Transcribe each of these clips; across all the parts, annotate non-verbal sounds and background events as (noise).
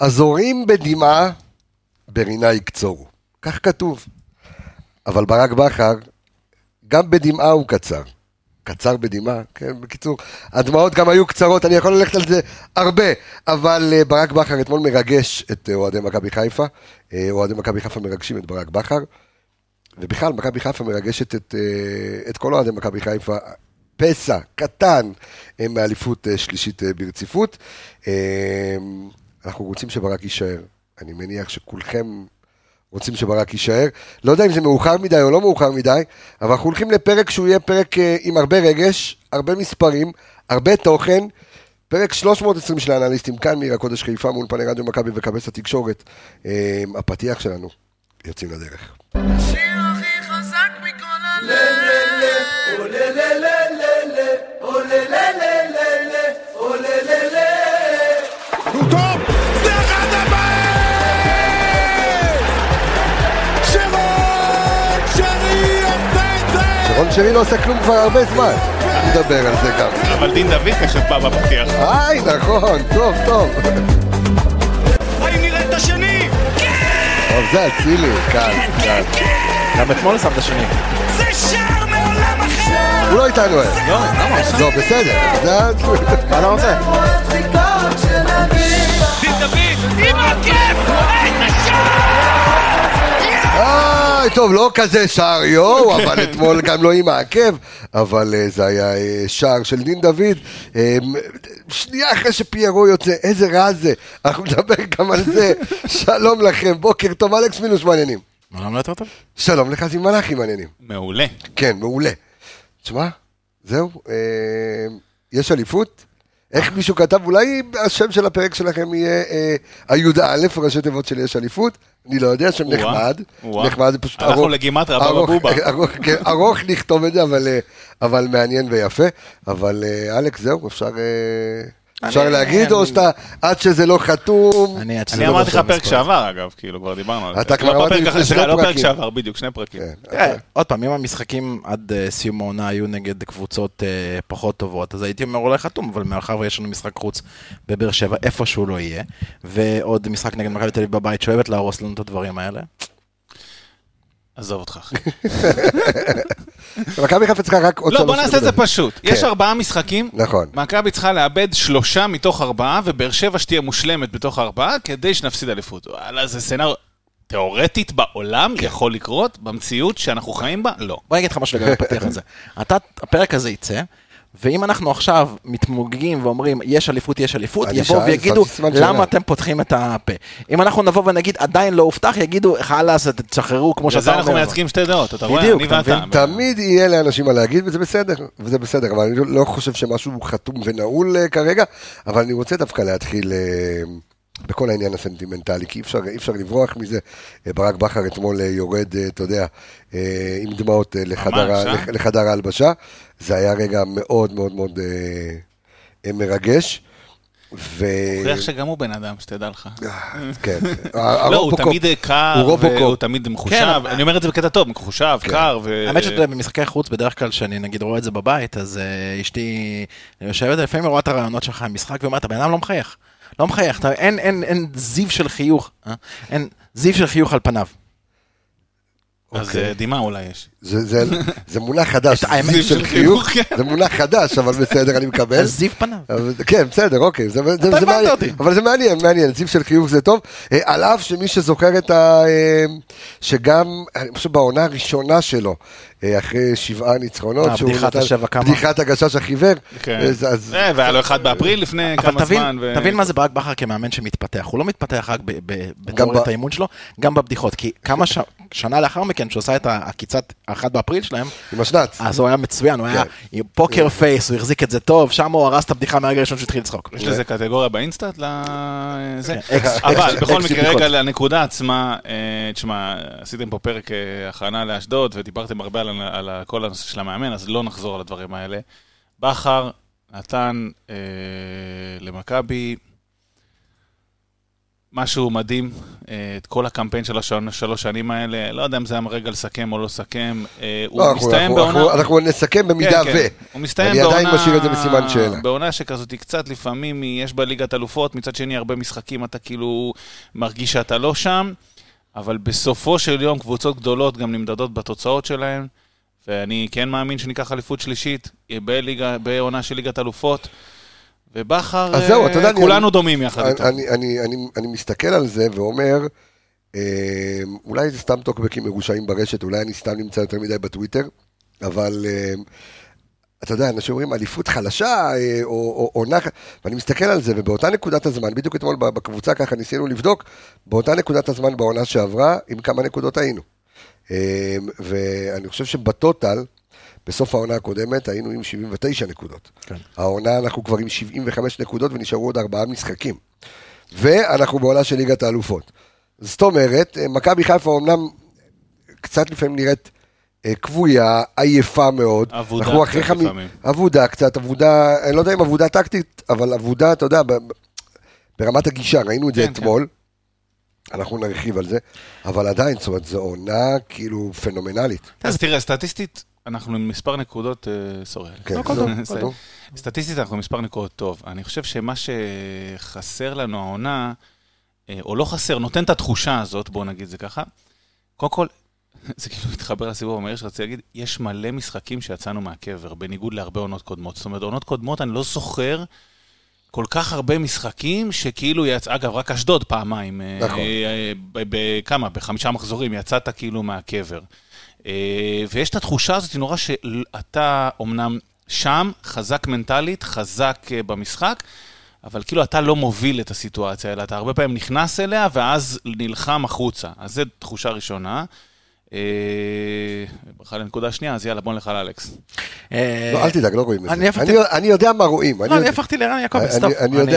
הזורים בדמעה, ברינה יקצורו. כך כתוב. אבל ברק בכר, גם בדמעה הוא קצר. קצר בדמעה, כן, בקיצור, הדמעות גם היו קצרות, אני יכול ללכת על זה הרבה, אבל uh, ברק בכר אתמול מרגש את uh, אוהדי מכבי חיפה, uh, אוהדי מכבי חיפה מרגשים את ברק בכר, ובכלל, מכבי חיפה מרגשת את, את כל אוהדי מכבי חיפה, פסע קטן מאליפות שלישית ברציפות. אנחנו רוצים שברק יישאר, אני מניח שכולכם רוצים שברק יישאר. לא יודע אם זה מאוחר מדי או לא מאוחר מדי, אבל אנחנו הולכים לפרק שהוא יהיה פרק אה, עם הרבה רגש, הרבה מספרים, הרבה תוכן. פרק 320 של האנליסטים כאן מעיר הקודש חיפה מול פני רדיו מכבי וכבש התקשורת. אה, הפתיח שלנו, יוצאים לדרך. השיר הכי חזק מכל הלב. הוא טוב! רון שרי לא עושה כלום כבר הרבה זמן. נדבר על זה גם. אבל דין דוד תכף בא בפתיח. היי, נכון, טוב, טוב. האם נראה את השני? טוב, זה אצילי, קל, קל. גם אתמול שם את השני. זה שער מעולם אחר! הוא לא איתנו היום. לא, למה? לא, בסדר. מה אתה רוצה? דין דוד, עם הכיף! איזה שער! איי, טוב, לא כזה שער יואו, אבל אתמול גם לא עם העקב, אבל אה, זה היה אה, שער של דין דוד. אה, שנייה אחרי שפיירו יוצא, איזה רע זה. אנחנו נדבר גם על זה. (laughs) שלום לכם, בוקר טוב, אלכס מינוס מעניינים. מעולם לא יותר טוב? שלום לך, זים מלאכי מעניינים. מעולה. כן, מעולה. תשמע, זהו, אה, יש אליפות? איך מישהו כתב, אולי השם של הפרק שלכם יהיה אה, הי"א, ראשי תיבות של יש אליפות? אני לא יודע, שם נחמד. נחמד, זה פשוט ארוך. לגימטריה, בבא ארוך- בובה. (laughs) ארוך- לכתוב את זה, אבל, אה, מעניין ויפה. אבל אה, אלכס, זהו, אפשר, אפשר אני- להגיד, או אני- שאתה, עד שזה לא חתום, אני לא אמרתי לך פרק. שעבר, אגב, כאילו, כבר דיברנו על זה. אתה כבר לא אמרת בפרק לפני אחר, שני סליחה, לא פרק פרקים. שעבר, בדיוק, שני פרקים. כן, תראה, עוד פעם, אם המשחקים עד אה, סיום העונה היו נגד קבוצות אה, פחות טובות, אז הייתי אומר אולי חתום, אבל מאחר ויש לנו משחק חוץ בבאר שבע, איפה שהוא לא יהיה, ועוד משחק נגד מכבי תל אביב בבית, שאוהבת להרוס לנו את הדברים האלה. עזוב אותך, אחי. (laughs) מכבי חיפה צריכה רק עוד לא, שלוש בוא נעשה את זה. פשוט. יש כן. ארבעה משחקים, נכון. מכבי צריכה לאבד שלושה מתוך ארבעה, ובאר שבע שתהיה מושלמת בתוך ארבעה, כדי שנפסיד אליפות. וואלה, זה סצנריו תיאורטית בעולם כן. יכול לקרות, במציאות שאנחנו חיים בה, לא. בוא אני אגיד לך משהו לגבי הפתיח הזה. אתה, הפרק הזה יצא, ואם אנחנו עכשיו מתמוגגים ואומרים, יש אליפות, יש אליפות, יבואו ויגידו. למה אתם פותחים את הפה? אם אנחנו נבוא ונגיד, עדיין לא הובטח, יגידו, חלאס, תשחררו, כמו שאתה אומר. אנחנו מייצגים שתי דעות, אתה רואה? בדיוק, אני אתה ואתה. תמיד יהיה לאנשים מה להגיד, וזה בסדר, וזה בסדר, אבל אני לא- לא חושב שמשהו חתום ונעול אה, כרגע, אבל אני רוצה דווקא להתחיל אה, בכל העניין הסנטימנטלי, כי אי אפשר, אי אפשר לברוח מזה. אה, ברק בכר אתמול אה, יורד, אה, אתה יודע, עם דמעות לחדר, לחדר ההלבשה. זה היה רגע מאוד מאוד מאוד מרגש. ו... הוכיח שגם הוא בן אדם, שתדע לך. כן. (laughs) לא, הוא. תמיד קר. והוא תמיד מחושב, אני אומר את זה בקטע טוב, מחושב, קר, ו... האמת שאתה יודע, במשחקי חוץ, בדרך כלל כשאני נגיד רואה את זה בבית, אז אשתי יושבת, לפעמים רואה את הרעיונות שלך במשחק, ואומרת, הבן אדם לא מחייך. לא מחייך, אתה- אין- אין אין זיו של חיוך, אה? אין זיו של חיוך על פניו. אז אוקיי. אה, דמעה אולי יש. זה, זה, זה מונח חדש, (laughs) זיו של של חיוך, חיוך, כן. זה מונח חדש, אבל בסדר, אני מקבל. זיו פניו. אבל- כן, בסדר, אוקיי, זה, זה, זה הבנת מעניין, אותי. אבל זה מעניין, מעניין, זיו של חיוך זה טוב, אה, על אף שמי שזוכר את ה... אה, שגם, אני חושב בעונה הראשונה שלו, אחרי שבעה ניצחונות, אה, שהוא בדיחת נתן- השבע כמה? בדיחת הגשש החיוור, כן. אה, והיה לו אחד באפריל לפני אבל כמה זמן. ו- תבין מה זה ברק בכר כמאמן שמתפתח, הוא לא מתפתח רק ב- ב- גם בתיאוריית ב- האימון שלו, גם בבדיחות, כי כמה. שנה לאחר מכן, שהוא עשה את העקיצת האחד באפריל שלהם, עם השנץ. אז הוא היה מצוין, הוא היה כן. עם poker face, הוא החזיק את זה טוב, שם הוא הרס את הבדיחה מהרגע הראשון שהתחיל לצחוק. יש לזה קטגוריה באינסטאט? כן, אבל בכל מקרה. רגע, לנקודה עצמה, אה, תשמע, עשיתם פה פרק אה, הכנה לאשדוד, ודיברתם הרבה על, על ה- כל הנושא של המאמן, אז לא נחזור על הדברים האלה. בכר נתן אה, למכבי משהו מדהים, אה, את כל הקמפיין של השלוש שנים האלה, לא יודע אם זה היה רגע לסכם או לא לסכם, אה, הוא לא, אנחנו- מסתיים אנחנו- בעונה... אנחנו- אנחנו נסכם במידה כן, ו... כן. הוא מסתיים אני בעונה... עדיין משאיר את זה בסימן שאלה. בעונה שכזאת היא קצת לפעמים, יש בה ליגת אלופות, מצד שני הרבה משחקים אתה כאילו מרגיש שאתה לא שם, אבל בסופו של יום קבוצות גדולות גם נמדדות בתוצאות שלהן, ואני כן מאמין שניקח אליפות שלישית בליגה, בעונה של ליגת אלופות. ובכר, אז זהו, אתה יודע, אה, אני- כולנו דומים יחד איתו. אני, אני, אני, אני מסתכל על זה ואומר, אה, אולי זה סתם טוקבקים מרושעים ברשת, אולי אני סתם נמצא יותר מדי בטוויטר, אבל אה, אתה יודע, אנשים אומרים אליפות חלשה, אה, או או עונה, ואני מסתכל על זה, ובאותה נקודת הזמן, בדיוק אתמול בקבוצה ככה ניסינו לבדוק, באותה נקודת הזמן בעונה שעברה, עם כמה נקודות היינו. אה, ואני חושב שבטוטל, בסוף העונה הקודמת היינו עם 79 נקודות. כן. העונה אנחנו כבר עם 75 נקודות ונשארו עוד ארבעה משחקים. ואנחנו בעונה של ליגת האלופות. זאת אומרת, אה, מכבי חיפה אמנם קצת לפעמים נראית כבויה, עייפה מאוד. אבודה אנחנו אחרי קצת חמי- לפעמים. אבודה קצת, אבודה, אני לא יודע אם אבודה טקטית, אבל אבודה, אתה יודע, ב- ברמת הגישה, ראינו את זה כן, אתמול. אנחנו נרחיב על זה, אבל עדיין, זאת אומרת, זו עונה כאילו פנומנלית. אז תראה, סטטיסטית, אנחנו עם מספר נקודות, אה, סורי. כן, לא, כל טוב, נו, בסדר. נו. סטטיסטית אנחנו עם מספר נקודות טוב. אני חושב שמה שחסר לנו העונה, אה, או לא חסר, נותן את התחושה הזאת, בואו נגיד זה ככה. קודם כל, (laughs) זה כאילו התחבר לסיבוב המהיר שרציתי להגיד, יש מלא משחקים שיצאנו מהקבר, בניגוד להרבה עונות קודמות. זאת אומרת, עונות קודמות, אני לא זוכר כל כך הרבה משחקים שכאילו יצא, אגב, רק אשדוד פעמיים. אה, נכון. אה, ב- בכמה? בחמישה מחזורים יצאת כאילו מהקבר. אה, ויש את התחושה הזאת נורא שאתה אומנם שם, חזק מנטלית, חזק אה, במשחק, אבל כאילו אתה לא מוביל את הסיטואציה, אלא אתה הרבה פעמים נכנס אליה ואז נלחם החוצה. אז זו תחושה ראשונה. אה, ברכה לנקודה שנייה, אז יאללה, בוא נלך על אלכס. אה, לא, אל תדאג, לא רואים את אני זה. אני- יודע מה רואים. לא, אני הפכתי יעקבי,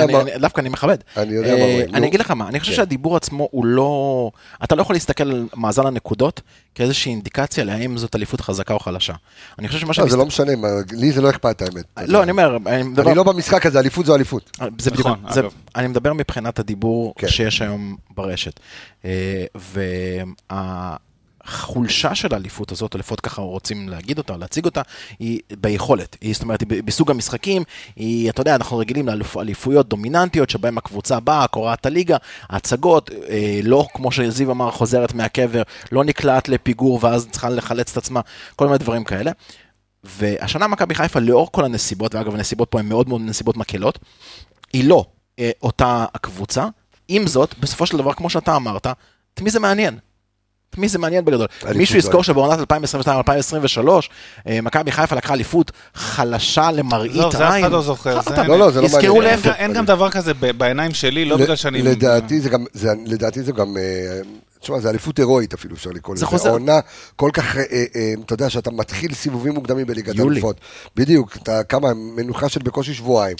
אני- מה- אני- דווקא אני מכבד. אני יודע אה, מה רואים. נו. אני אגיד לך מה, אני חושב כן. שהדיבור עצמו הוא לא... אתה לא יכול להסתכל על מאזן הנקודות כאיזושהי אינדיקציה להאם זאת אליפות חזקה או חלשה. אני חושב שמה לא, שאני... זה לא משנה, לי זה לא אכפת האמת. לא, אני אומר, אני מדבר... אני לא במשחק הזה, אליפות זו אליפות. זה בדיוק, נכון. אני מדבר מבחינת הדיבור כן. שיש היום ברשת. והחולשה של האליפות הזאת, או לפחות ככה רוצים להגיד אותה, או להציג אותה, היא ביכולת. היא, זאת אומרת, היא בסוג המשחקים, היא, אתה יודע, אנחנו רגילים לאליפויות דומיננטיות, שבהם הקבוצה באה, קורעת הליגה, ההצגות, אה, לא כמו שזיו אמר, חוזרת מהקבר, לא נקלעת לפיגור ואז צריכה לחלץ את עצמה, כל מיני דברים כאלה. והשנה מכבי חיפה, לאור כל הנסיבות, ואגב, הנסיבות פה הן מאוד מאוד נסיבות מקלות, היא לא אה, אותה הקבוצה. עם זאת, בסופו של דבר, כמו שאתה אמרת, את מי זה מעניין? את מי זה מעניין בגדול? מישהו לא יזכור. שבעונת 2022-2023, אה, מכבי חיפה לקחה אליפות חלשה למראית לא, זה אף עין. אחד לא זוכר, לא, לא, זה לא יזכרו מעניין. להפך. אין גם דבר כזה ב- בעיניים שלי, לא בגלל שאני... לדעתי זה גם, זה- זה אה, תשמע, זה אליפות הירואית אפילו, אפשר לקרוא זה לזה. חוזר. עונה כל כך, אה, אה, אתה יודע, שאתה מתחיל סיבובים מוקדמים בליגת. האלופות. בדיוק, אתה כמה, מנוחה של בקושי שבועיים.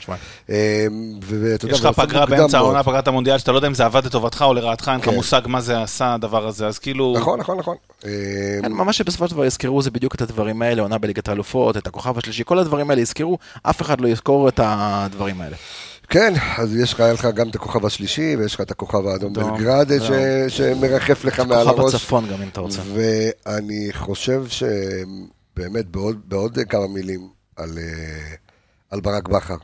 אה, ואתה יודע, יש לך פגרה באמצע. העונה, פגרת המונדיאל, שאתה לא יודע אם זה עבד לטובתך או לרעתך, אין לך כן. מושג מה זה עשה הדבר הזה, אז כאילו... נכון, נכון, נכון. אה, כן, ממש שבסופו של דבר יזכרו זה בדיוק את הדברים האלה, עונה בליגת האלופות, את הכוכב השלישי, כל הדברים האלה יזכרו, אף אחד לא יזכור את הדברים האלה. כן, אז יש לך, היה לך גם את הכוכב השלישי, ויש לך את הכוכב האדום אדום, בלגרד, שמרחף לך מעל כוכב הראש. הצפון גם אם אתה רוצה. ואני חושב שבאמת בעוד, בעוד כמה מילים על, אה, על ברק בכר.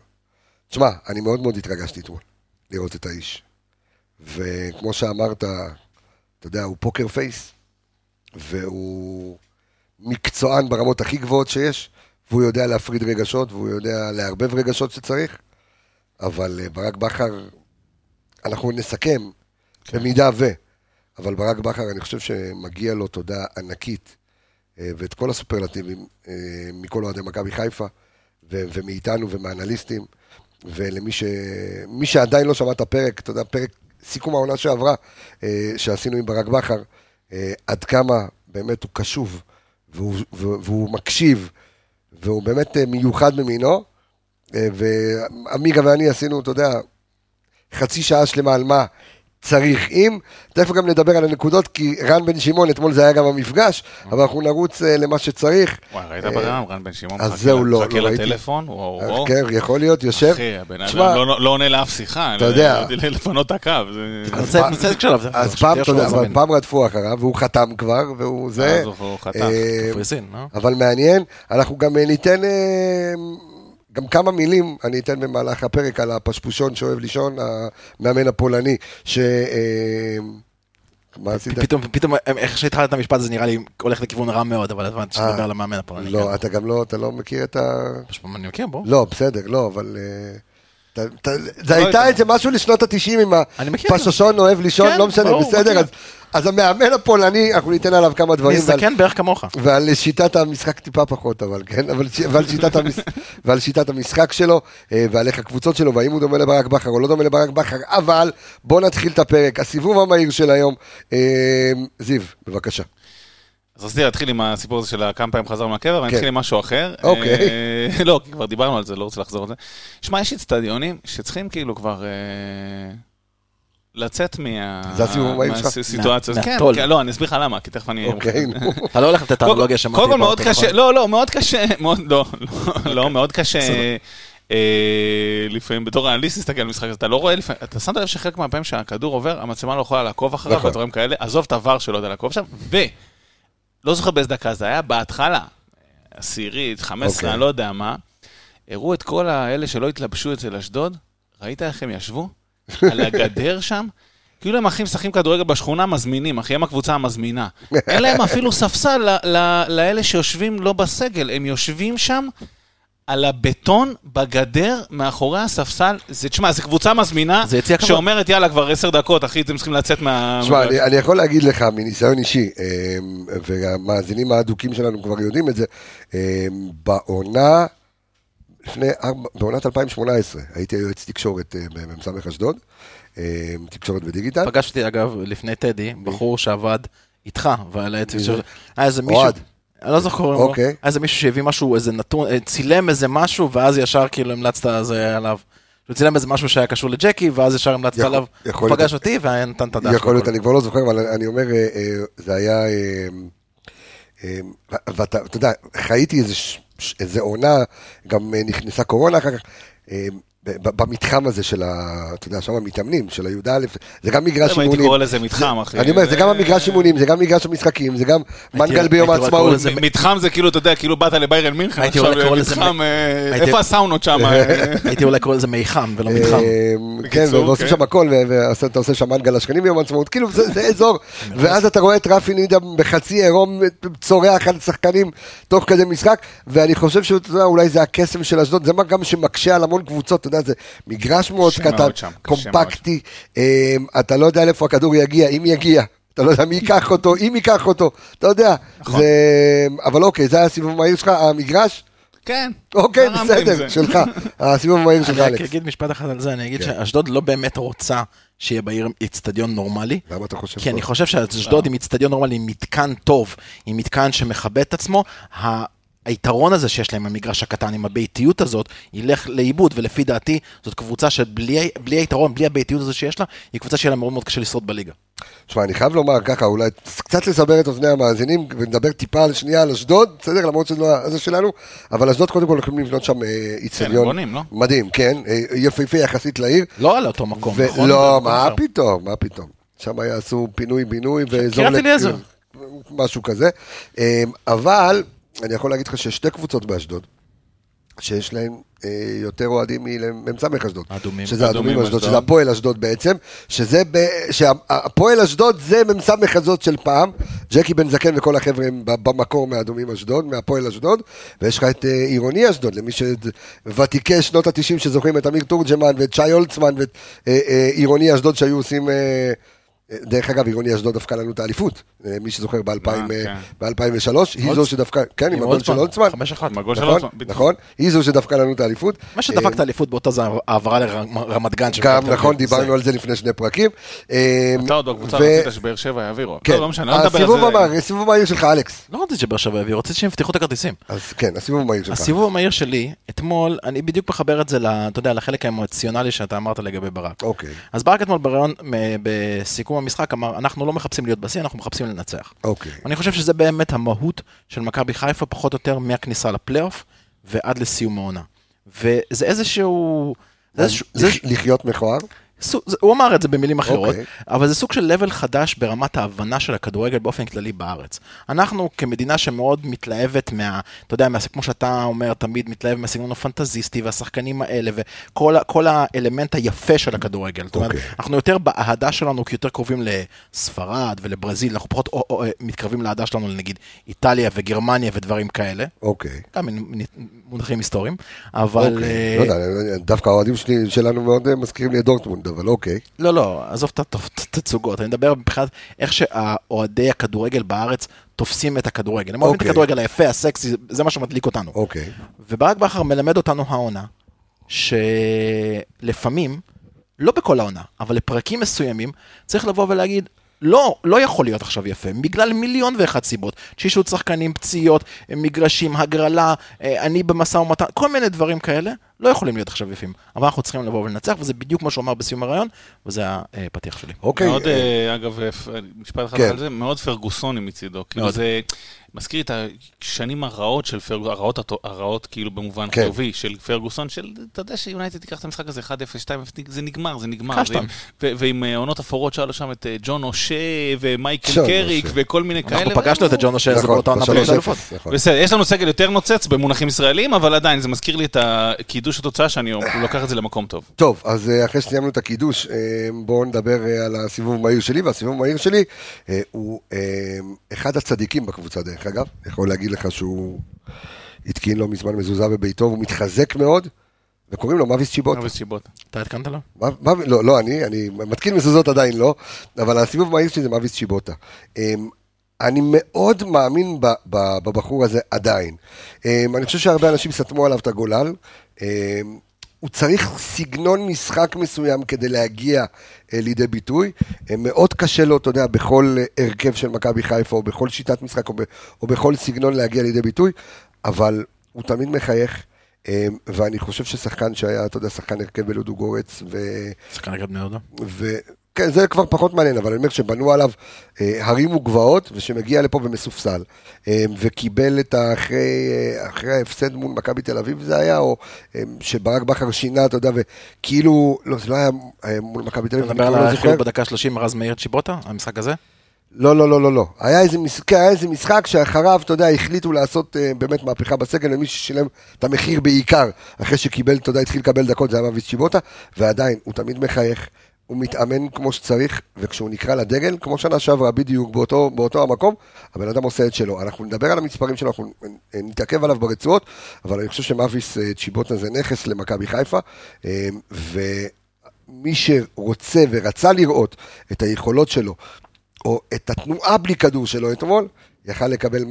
תשמע, אני מאוד מאוד התרגשתי אתמול לראות את האיש. וכמו שאמרת, אתה יודע, הוא פוקר פייס, והוא מקצוען ברמות הכי גבוהות שיש, והוא יודע להפריד רגשות, והוא יודע לערבב רגשות שצריך, אבל אה, ברק בכר, אנחנו נסכם, במידה ו... אבל ברק בכר, אני חושב שמגיע לו תודה ענקית, אה, ואת כל הסופרלטיבים אה, מכל אוהדי מכבי חיפה, ו- ומאיתנו ומהאנליסטים, ולמי ש... מי שעדיין לא שמע את הפרק, אתה יודע, פרק סיכום העונה שעברה, שעשינו עם ברק בכר, עד כמה באמת הוא קשוב, והוא, והוא, והוא מקשיב, והוא באמת מיוחד במינו, אה, ועמיגה ואני עשינו, אתה יודע, חצי שעה שלמה על מה צריך. אם, תכף גם נדבר על הנקודות, כי רן בן שמעון, אתמול זה היה גם המפגש, אבל אנחנו נרוץ אה, למה שצריך. וואי, ראית אה, ברעם, רן בן שמעון? אז זהו, לא, מחכה לא ראיתי. לטלפון? וואו, וואו. כן, יכול להיות, יושב. אחי, הבן אדם לא- לא עונה לאף שיחה. אתה יודע. לא- לפנות את הקו. אז פעם, אתה יודע, אבל. פעם רדפו אחריו, והוא חתם כבר, והוא זה. אז הוא- חתם. אה, קפריסין, לא? אבל מעניין, אנחנו גם אה, ניתן אה, גם כמה מילים, אני אתן במהלך הפרק על הפשפושון שאוהב לישון, המאמן הפולני, ש... אה, מה עשית? פתאום, פתאום, איך שהתחלת את המשפט הזה נראה לי הולך לכיוון רע מאוד, אבל הבנתי שאתה אה, מדבר על המאמן הפולני. לא, כן. אתה גם לא, אתה לא מכיר את ה... אני מכיר, בוא. לא, בסדר, לא, אבל... זה לא הייתה. איזה משהו לשנות התשעים עם. הפששון אוהב לישון, כן, לא משנה, בסדר. אז- המאמן הפולני, אנחנו ניתן עליו כמה דברים. מזדקן בערך כמוך. ועל שיטת המשחק טיפה פחות, אבל כן, שיטת. (laughs) ועל שיטת המשחק שלו, אה, ועל איך הקבוצות שלו, והאם הוא דומה לברק בכר או לא דומה לברק בכר, אבל בואו נתחיל את הפרק, הסיבוב המהיר של היום. אה, זיו, בבקשה. אז רציתי להתחיל עם הסיפור הזה של כמה פעמים חזר מהקבר, ואני כן. אתחיל עם משהו אחר. אוקיי. אה, (laughs) לא, כי כבר דיברנו על זה, לא רוצה לחזור על זה. שמע, יש אצטדיונים שצריכים כאילו כבר אה, לצאת? מהסיטואציה. מה- כן. כן, לא, אני אסביר לך למה, כי תכף אני... אוקיי. (laughs) אתה לא הולך לתת אנלוגיה שמעתי. קודם כל מאוד קשה, נכון? לא, לא, מאוד קשה, (laughs) מאוד, לא, לא, לא, מאוד קשה. אה, לפעמים בתור אנליסט להסתכל על משחק, אתה לא רואה לפעמים, אתה שמת לב שחלק מהפעמים שהכדור עובר, המצלמה לא יכולה לעקוב אחריו, נכון. ודברים כאלה, עזוב את הוואר שלא יודע לעקוב שם, ולא זוכר באיזה דקה זה היה, בהתחלה, עשירית, 15, אוקיי. אני לא יודע מה, הראו את כל האלה שלא התלבשו אצל אשדוד, ראית איך הם ישבו? (laughs) על הגדר שם? כאילו הם אחים משחקים כדורגל בשכונה מזמינים, אחי, הם הקבוצה המזמינה. אין להם אפילו ספסל לאלה שיושבים לא בסגל, הם יושבים שם על הבטון בגדר מאחורי הספסל. זה, תשמע, זו קבוצה מזמינה זה יציע כבוד. שאומרת, יאללה, כבר עשר דקות, אחי, אתם צריכים לצאת מה... תשמע, אני, אני יכול להגיד לך מניסיון אישי, אה, והמאזינים האדוקים שלנו כבר יודעים את זה, אה, בעונה, לפני ארבע, בעונת 2018, הייתי יועץ תקשורת אה, במ"ס אשדוד, אה, תקשורת ודיגיטל. פגשתי אגב לפני טדי, בחור שעבד איתך, ועל של... היה איזה מישהו... אני לא זוכר, קוראים לו. אוקיי. היה איזה מישהו שהביא משהו, איזה נתון, אה, צילם איזה משהו, ואז ישר כאילו המלצת זה עליו. הוא צילם איזה משהו שהיה קשור לג'קי, ואז ישר המלצת עליו. הוא. פגש אותי ונתן את הדף. יכול להיות. אני כבר לא זוכר, אבל אני אומר, אה, אה, זה היה... ואתה אתה יודע, חייתי איזה, עונה, גם נכנסה קורונה אחר כך. אה, במתחם הזה של ה... אתה יודע, שם המתאמנים, של הי"א, זה גם מגרש הייתי אימונים. קורא לזה מתחם, אחי. אני אומר, זה גם המגרש אימונים, זה גם מגרש המשחקים, זה גם מנגל ביום הייתי העצמאות. מתחם זה כאילו, אתה יודע, כאילו באת לביירן מינכן, הייתי עכשיו לזה מתחם, אה, הייתי- איפה הסאונות שם? אה? (laughs) הייתי אולי קורא לזה מיחם ולא מתחם. אה, כן, ועושים כן. שם הכל, ו- ואתה עושה שם מנגל השכנים ביום העצמאות, כאילו זה זה אזור, (laughs) ואז אתה רואה את רפי נידה בחצי עירום צורח על שחקנים תוך כדי משחק, ואני חושב שאולי זה הקסם של אשדוד, זה מה גם שמקשה על המון קבוצות, אתה יודע, זה מגרש מאוד קטן, שם, מאוד קומפקטי, אה, אתה לא יודע לאיפה הכדור יגיע, אם יגיע. אתה לא יודע מי ייקח (laughs) אותו, אם ייקח אותו, אתה יודע. נכון. זה... אבל אוקיי, זה היה הסיבוב המהיר שלך, המגרש? כן. אוקיי, בסדר. שלך. (laughs) הסיבוב המהיר שלך, אני אלכס. אגיד משפט אחד על זה, אני אגיד כן. שאשדוד לא באמת רוצה שיהיה בעיר איצטדיון נורמלי. למה אתה חושב? כי אני? חושב שאשדוד עם איצטדיון נורמלי, עם מתקן טוב, עם מתקן שמכבד את עצמו, היתרון הזה שיש להם במגרש הקטן, עם הביתיות הזאת, ילך לאיבוד, ולפי דעתי, זאת קבוצה שבלי בלי היתרון, בלי הביתיות הזו שיש לה, היא קבוצה שיהיה לה מאוד מאוד קשה לשרוד בליגה. תשמע, אני חייב לומר ככה, אולי קצת לסבר את אוזני המאזינים, ונדבר טיפה על שנייה על אשדוד, בסדר? למרות שזה לא הזה שלנו, אבל אשדוד קודם כל הולכים לבנות שם אה, כן, הם איצטדיון. בונים, לא? מדהים, כן, אה, יפהפה יחסית לעיר. לא על אותו מקום, נכון? ולא, במקום מה אחר. פתאום, מה פתאום. שם היה עשו פינוי-בינוי ואזור... קריית אליעזר. משהו כזה. אה, אבל, אני יכול להגיד לך שיש שתי קבוצות באשדוד, שיש להן אה, יותר אוהדים ממ"ס אשדוד. אדומים. שזה אדומים אדומים אשדוד, אשדוד. שזה הפועל אשדוד בעצם, שזה, ב- שהפועל אשדוד זה מ"ס הזאת של פעם, ג'קי בן זקן וכל החבר'ה הם במקור מאדומים אשדוד, מהפועל אשדוד, ויש לך את אה, עירוני אשדוד, למי שוותיקי שנות התשעים שזוכרים את אמיר תורג'מן ואת שי הולצמן ואת אה, אה, עירוני אשדוד שהיו עושים... אה, דרך אגב, עירוני אשדוד דפקה לנו את האליפות, אה, מי שזוכר ב-2003, כן. היא זו שדפקה, כן, עם הגול של הולצמן, של נכון. נכון, היא זו שדפקה לנו את האליפות. מה שדפק את האליפות באותה זה העברה לרמת גן. של גם נכון. דיברנו על זה לפני שני פרקים. אה, אתה עוד בקבוצה ו- רצית שבאר שבע יעבירו. כן, לא, לא לא הסיבוב. המהיר, הסיבוב המהיר שלך, אלכס. לא רציתי שבאר שבע יביאו, רציתי שהם יפתחו את הכרטיסים. אז כן, הסיבוב המהיר שלך. הסיבוב המהיר שלי, אתמול, אני בדיוק מחבר את זה, אתה יודע, לחלק האמוציונלי שאתה אמרת לגבי ברק. אוקיי, אז ברק אתמול מ- בסיכום המשחק, אמר, אנחנו לא מחפשים להיות בשיא, אנחנו מחפשים לנצח. אוקיי. אני חושב שזה באמת המהות של מכבי חיפה, פחות או יותר מהכניסה לפלייאוף ועד לסיום העונה. וזה איזשהו... זה איזשהו לחיות מכוער? הוא אמר את זה במילים אחרות, אוקיי. אבל זה סוג של לבל חדש ברמת ההבנה של הכדורגל באופן כללי בארץ. אנחנו כמדינה שמאוד מתלהבת מה, אתה יודע, מה, כמו שאתה אומר, תמיד מתלהב מהסגנון הפנטזיסטי והשחקנים האלה וכל האלמנט היפה של הכדורגל. זאת אומרת, אוקיי. אנחנו יותר באהדה שלנו יותר קרובים לספרד ולברזיל, אנחנו פחות או, או, מתקרבים לאהדה שלנו לנגיד איטליה וגרמניה ודברים כאלה. אוקיי. גם מין- מונחים היסטוריים, אבל... אוקיי. אה, לא יודע, דווקא האוהדים שלנו מאוד אה, מזכירים לי את דורטמונד, אבל אוקיי. לא, לא, עזוב את התצוגות, אני מדבר מבחינת איך שהאוהדי הכדורגל בארץ תופסים את הכדורגל. הם אוהבים את אוקיי. הכדורגל היפה, הסקסי, זה מה שמדליק אותנו. אוקיי. וברק בכר מלמד אותנו העונה, שלפעמים, לא בכל העונה, אבל לפרקים מסוימים, צריך לבוא ולהגיד, לא, לא יכול להיות עכשיו יפה, בגלל מיליון ואחת סיבות. תשישות שחקנים, פציעות, מגרשים, הגרלה, אה, אני במשא ומתן, כל מיני דברים כאלה, לא יכולים להיות עכשיו יפים. אבל אנחנו צריכים לבוא ולנצח, וזה בדיוק מה שהוא אמר בסיום הרעיון, וזה הפתיח שלי. אוקיי. מאוד, אה, אה, אגב, אה, משפט אחד כן. על זה, מאוד פרגוסוני מצידו. כאילו. זה מזכיר את השנים הרעות של פרגוסון, הרעות, כאילו במובן כן. חיובי של פרגוסון, של, אתה יודע שיונייטד תיקח את המשחק הזה 1-0, 2-0, זה נגמר, זה נגמר. ועם עונות אפורות שהיה לו שם את ג'ון אושה ומייקל קריק אושה. וכל מיני כאלה. אנחנו פגשנו את ג'ון אושר, זה נכון, באותה עונה בשלוש בליגת האלופות. נכון. בסדר, יש לנו סגל יותר נוצץ במונחים ישראלים, אבל עדיין זה מזכיר לי את קידוש התוצאה שאני לוקח את זה למקום טוב. טוב, אז אה, אחרי שסיימנו את הקידוש, אה, בואו נדבר אה, על הסיבוב המהיר שלי, והסיבוב המהיר שלי הוא אחד הצדיקים בקבוצה, דרך אגב. יכול להגיד לך שהוא התקין לא מזמן מזוזה בביתו, והוא מתחזק מאוד, וקוראים לו מאביס צ'יבוטה. ארוויס צ'יבוטה. אתה התקנת לו? לא, לא, אני, אני מתקין מזוזות עדיין לא, אבל הסיבוב המהיר שלי זה מאביס צ'יבוטה. אמ, אני מאוד מאמין בבחור הזה עדיין. אמ, אני חושב שהרבה אנשים סתמו עליו את הגולל. אמ, הוא צריך סגנון משחק מסוים כדי להגיע אה, לידי ביטוי. אה, מאוד קשה לו, אתה יודע, בכל אה, הרכב של מכבי חיפה, או בכל שיטת משחק, או, ב, או בכל סגנון להגיע לידי ביטוי, אבל הוא תמיד מחייך. אה, ואני חושב ששחקן שהיה, אתה יודע, שחקן הרכב בלודו גורץ, ו... שחקן רגע בני יהודה. וכן, זה כבר פחות מעניין, אבל אני אומר שבנו עליו אה, הרים וגבעות, ושמגיע לפה ומסופסל, אה, וקיבל את האחרי, אה, אחרי ההפסד מול מכבי תל אביב זה היה, או אה, שברק בכר שינה, אתה יודע, וכאילו, לא, זה לא היה אה, מול מכבי תל אתה אביב, מדבר אני על כבר לא. החילוק בדקה 30 רז מאיר צ'יבוטה, המשחק הזה? לא, לא, לא, לא, לא. היה איזה משחק, היה איזה משחק שאחריו, אתה יודע, החליטו לעשות אה, באמת מהפכה בסגל, ומי ששילם את המחיר בעיקר, אחרי שקיבל, אתה יודע, התחיל לקבל דקות, זה היה מאביס צ'יבוטה, ועדיין, הוא תמיד מחייך, הוא מתאמן כמו שצריך, וכשהוא נקרא לדגל, כמו שנה שעברה, בדיוק, באותו, באותו המקום, הבן אדם עושה את שלו. אנחנו נדבר על המספרים שלו, אנחנו נתעכב עליו ברצועות, אבל אני חושב שמאביס אה, צ'יבוטה זה נכס למכבי חיפה, אה, ומי שרוצה ורצה לראות את היכולות שלו, או את התנועה בלי כדור שלו אתמול, יכל לקבל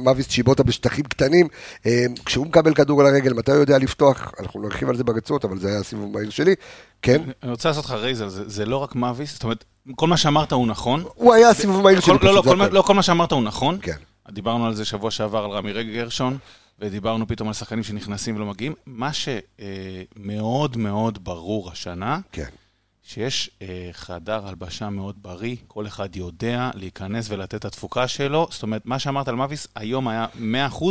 מאביס צ'יבוטה בשטחים קטנים. אה, כשהוא מקבל כדור על הרגל, מתי הוא יודע לפתוח? אנחנו נרחיב על זה ברצועות, אבל זה היה הסיבוב מהיר שלי. כן, אני רוצה לעשות לך רייז על זה, זה לא רק מאביס, זאת אומרת, כל מה שאמרת הוא נכון. הוא היה הסיבוב מהיר שלי. לא, לא. לא, כל מה שאמרת הוא נכון. כן. דיברנו על זה שבוע שעבר על רמי גרשון, ודיברנו פתאום על שחקנים שנכנסים ולא מגיעים. מה שמאוד מאוד ברור השנה, כן. שיש אה, חדר הלבשה מאוד בריא, כל אחד יודע להיכנס ולתת את התפוקה שלו. זאת אומרת, מה שאמרת על מאביס, היום היה 100%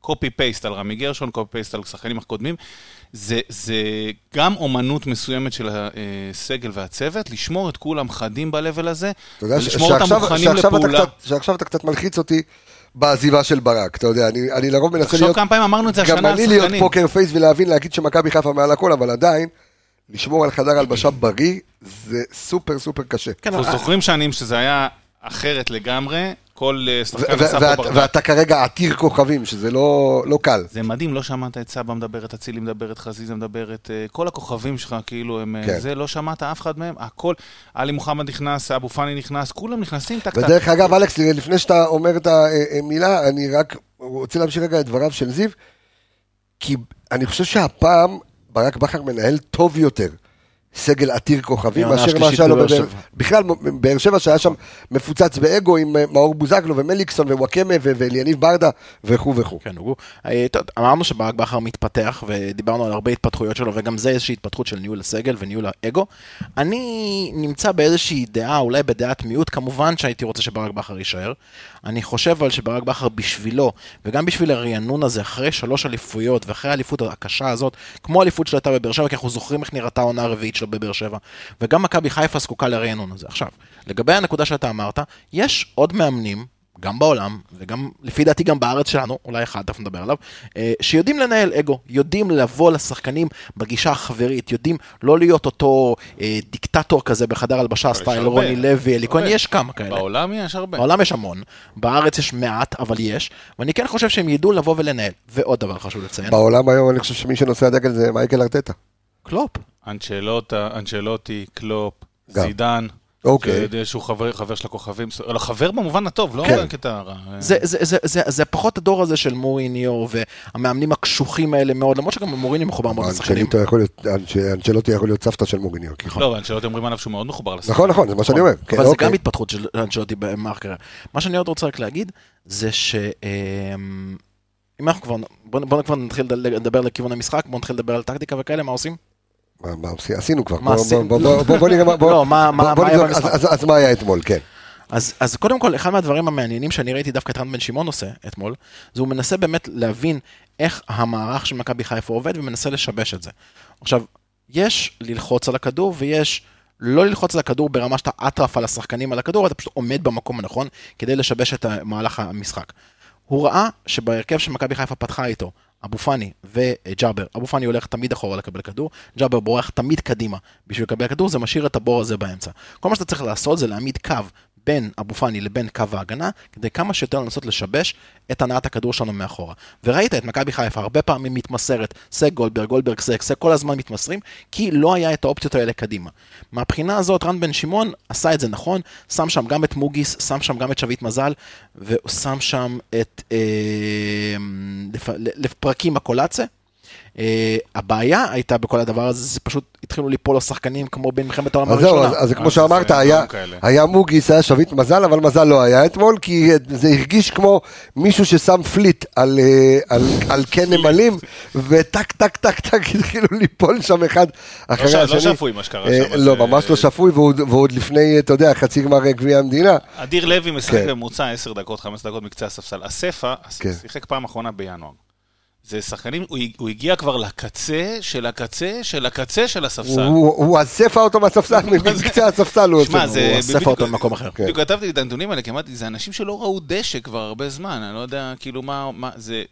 וקופי פייסט על רמי גרשון, קופי פייסט על שחקנים הקודמים. זה, זה גם אומנות מסוימת של הסגל והצוות, לשמור את כולם חדים ב-level הזה, אתה ולשמור אותם מוכנים שעכשיו אתה לפעולה. קצת- שעכשיו אתה קצת מלחיץ אותי בעזיבה של ברק. אתה יודע, אני אני לרוב מנסה תחשוב להיות... כמה פעמים אמרנו את זה השנה גם על אני להיות שחקנים. פוקר פייס ולהבין, להגיד שמכבי חיפה מעל הכל, אבל עדיין, לשמור על חדר הלבשה בריא, זה סופר סופר קשה. כן, אנחנו אה, זוכרים שנים שזה היה אחרת לגמרי, כל אה, שחקן עשה פה ברדק. ואתה כרגע עתיר כוכבים, שזה לא לא קל. זה מדהים, לא שמעת את סבא מדברת, אצילי מדברת, חזיזה מדברת, אה, כל הכוכבים שלך, כאילו, הם... כן. זה, לא שמעת אף אחד מהם, הכל. עלי מוחמד נכנס, אבו פאני נכנס, כולם נכנסים טק טק. ודרך אגב, אלכס, לפני שאתה אומר את המילה, אני רק רוצה להמשיך רגע את דבריו של זיו, כי אני חושב שהפעם ברק בכר מנהל טוב יותר. סגל עתיר כוכבים, מאשר מה שהיה לו בבאר שבע. בכלל, באר שבע שהיה שם מפוצץ באגו עם אה, מאור בוזגלו ומליקסון וואקמה ו- ואליניב ברדה וכו' וכו'. כן, הוא... אה, אמרנו שברק בכר מתפתח, ודיברנו על הרבה התפתחויות שלו, וגם זה איזושהי התפתחות של ניהול הסגל וניהול האגו. אני נמצא באיזושהי דעה, אולי בדעת מיעוט, כמובן שהייתי רוצה שברק בכר יישאר. אני חושב אבל שברק בכר בשבילו, וגם בשביל הרענון הזה, אחרי שלוש אליפויות, ואחרי האליפות הקשה הזאת, כמו האליפות שלו הייתה בבאר שבע, כי אנחנו זוכרים איך נראתה העונה הרביעית שלו בבאר שבע, וגם מכבי חיפה זקוקה לרענון הזה. עכשיו, לגבי הנקודה שאתה אמרת, יש עוד מאמנים, גם בעולם, וגם לפי דעתי גם בארץ שלנו, אולי אחד, תכף נדבר עליו, אה, שיודעים לנהל אגו, יודעים לבוא לשחקנים בגישה החברית, יודעים לא להיות אותו אה, דיקטטור כזה בחדר הלבשה, סטייל. רוני לוי, אלי כהן. יש כמה כאלה. בעולם יש הרבה. בעולם יש המון, בארץ יש מעט, אבל יש, ואני כן חושב שהם ידעו לבוא ולנהל. ועוד דבר חשוב לציין, בעולם היום אני חושב שמי שנושא הדגל זה מיקל ארטטה. קלופ. אנצ'לוטה, אנצ'לוטי, קלופ. זידן. אוקיי. שהוא חבר, חבר של הכוכבים, לא, חבר במובן הטוב, לא כן. בקטע רע. זה, זה, זה, זה, זה פחות הדור הזה של מוריניו והמאמנים הקשוחים האלה מאוד, למרות שגם מוריניו מחובר מאוד לשחקנים. אנצ'לוטי יכול להיות, אנצ'- אנצ'לוטי יכול להיות סבתא של מוריניו. לא, אנשלות אומרים עליו שהוא מאוד מחובר לשחקן. נכון, נכון, זה מה שאני אומר. כן, אבל זה אוקיי. גם התפתחות של אנשלוטי הקריירה. מה שאני עוד רוצה רק להגיד, זה ש... אמ, אם אנחנו כבר, בוא, בוא כבר נתחיל לדבר לכיוון המשחק, בוא נתחיל לדבר על טקטיקה וכאלה, מה עושים? מה-? עשינו כבר. מה בוא- נראה מה... אז מה היה אתמול, כן. אז, אז קודם כל, אחד מהדברים המעניינים שאני ראיתי דווקא את רן בן שמעון עושה אתמול, זה הוא מנסה באמת להבין איך המערך של מכבי חיפה עובד ומנסה לשבש את זה. עכשיו, יש ללחוץ על הכדור ויש לא ללחוץ על הכדור ברמה שאתה אטרף על השחקנים על הכדור, אתה פשוט עומד במקום הנכון כדי לשבש את מהלך המשחק. הוא ראה שבהרכב שמכבי חיפה פתחה איתו, אבו פאני וג'אבר, אבו פאני הולך תמיד אחורה לקבל כדור, ג'אבר בורח תמיד קדימה בשביל לקבל כדור, זה משאיר את הבור הזה באמצע. כל מה שאתה צריך לעשות זה להעמיד קו בין אבו פאני לבין קו ההגנה, כדי כמה שיותר לנסות לשבש את הנעת הכדור שלנו מאחורה. וראית את מכבי חיפה הרבה פעמים מתמסרת, סק גולדברג, גולדברג סק, סק כל הזמן מתמסרים, כי לא היה את האופציות האלה קדימה. מהבחינה הזאת רן בן שמעון עשה את זה נכון, שם שם גם את מוגיס, שם שם גם את שביט מזל, והוא שם את אה, לפ, לפרקים הקולאצה. Uh, הבעיה הייתה בכל הדבר הזה, זה פשוט התחילו ליפול לו שחקנים כמו במלחמת העולם אז זהו, הראשונה. אז- כמו אז שאמרת, היה- מוגיס, היה שביט מזל, אבל מזל לא היה אתמול, כי זה הרגיש כמו מישהו ששם פליט על, אה, על, על קן נמלים, וטק, טק, טק, טק, (laughs) התחילו ליפול שם אחד אחרי ש- לא השני. שפוי מה שקרה אה, שם, לא, ממש לא שפוי, ועוד ועוד לפני, אתה יודע, חצי גמר גביע המדינה. אדיר לוי משחק כן. בממוצע 10 דקות, 15 דקות מקצה הספסל. אספה, כן. שיחק פעם אחרונה בינואר. זה שחקנים, הוא, הוא הגיע כבר לקצה של הקצה של הקצה של הספסל. הוא הוא אספה אותו מהספסל, מקצה (laughs) הספסל הוא הוא אסף בדיוק- אותו במקום אחר. כן. בדיוק כתבתי את הנתונים האלה, כי אמרתי, זה אנשים שלא ראו דשא כבר הרבה זמן, אני לא יודע, כאילו, מה, מה, זה...